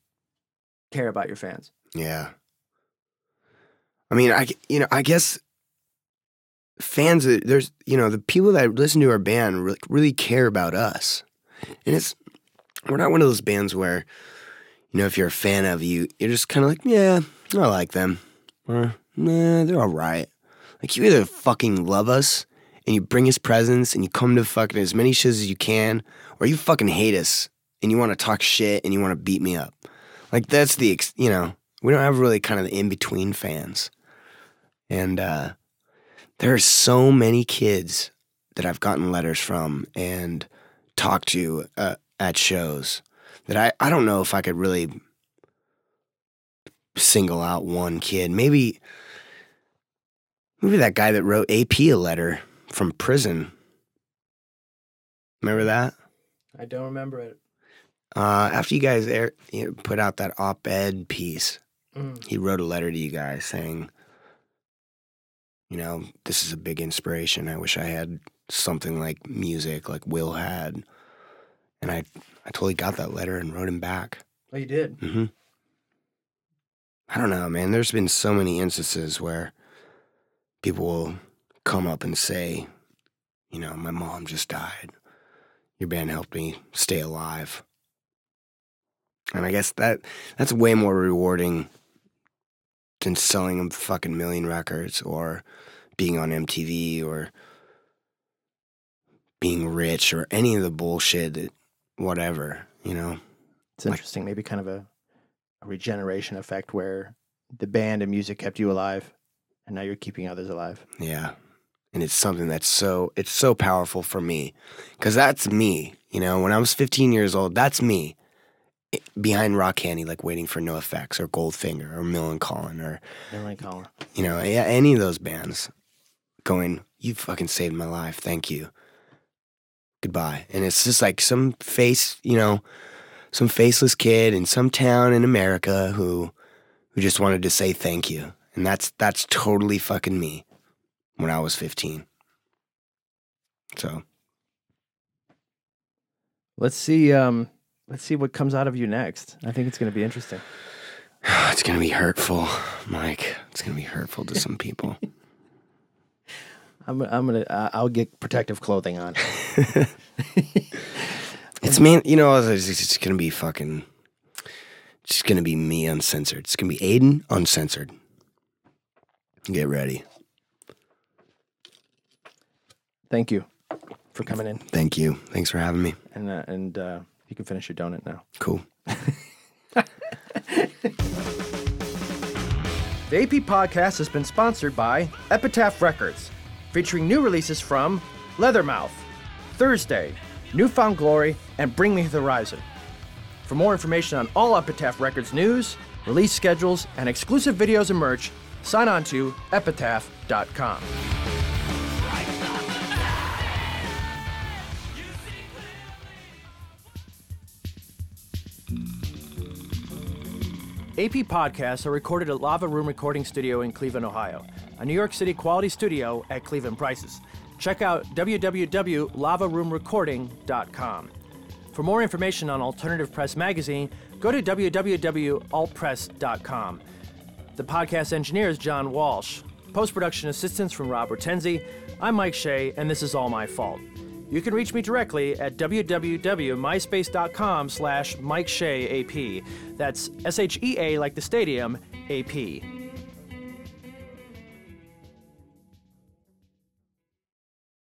care about your fans. Yeah. I mean, I you know, I guess fans. uh, There's you know the people that listen to our band really, really care about us, and it's we're not one of those bands where you know if you're a fan of you, you're just kind of like, yeah, I like them, or nah, they're all right. Like you either fucking love us and you bring us presents and you come to fucking as many shows as you can, or you fucking hate us and you want to talk shit and you want to beat me up. Like that's the you know we don't have really kind of the in between fans, and uh, there are so many kids that I've gotten letters from and talked to uh, at shows that I I don't know if I could really single out one kid. Maybe maybe that guy that wrote AP a letter from prison. Remember that? I don't remember it. Uh, after you guys air, you know, put out that op-ed piece, Mm. he wrote a letter to you guys saying, you know, this is a big inspiration. I wish I had something like music, like Wil had. And I, I totally got that letter and wrote him back. Oh, you did. Mm-hmm. I don't know, man. There's been so many instances where people will come up and say, you know, my mom just died. Your band helped me stay alive. And I guess that that's way more rewarding than selling a fucking million records or being on MTV or being rich or any of the bullshit that whatever, you know. It's interesting, maybe kind of a, a regeneration effect where the band and music kept you alive, and now you're keeping others alive. Yeah. And it's something that's so it's so powerful for me cuz that's me, you know, when I was 15 years old, that's me. Behind Rock Candy like waiting for NOFX or Goldfinger or Millencolin or Emily Collin. you know, yeah, any of those bands going, "You fucking saved my life. Thank you." Goodbye. And it's just like some face, you know, some faceless kid in some town in America who who just wanted to say thank you. And that's that's totally fucking me when I was 15. So, Let's see. Um, let's see what comes out of you next. I think it's going to be interesting. it's going to be hurtful, Mike. It's going to be hurtful to some people. I'm. I'm gonna. Uh, I'll get protective clothing on. It's man, you know, it's it's gonna be fucking. It's just gonna be me uncensored. It's gonna be Aiden uncensored. Get ready. Thank you for coming in, Thank you. Thanks for having me. and uh, and uh, you can finish your donut now. Cool. The AP podcast has been sponsored by Epitaph Records, featuring new releases from Leathermouth, Thursday, New Found Glory, and Bring Me the Horizon. For more information on all Epitaph Records news, release schedules, and exclusive videos and merch, sign on to epitaph.com. AP podcasts are recorded at Lava Room Recording Studio in Cleveland, Ohio, a New York City quality studio at Cleveland prices. Check out www.lavaroomrecording.com. For more information on Alternative Press Magazine, go to www.altpress.com. The podcast engineer is John Walsh. Post production assistance from Rob Hortensi. I'm Mike Shea, and this is all my fault. You can reach me directly at www.myspace.com slash Mike Shea AP. That's S H E A like the stadium, AP.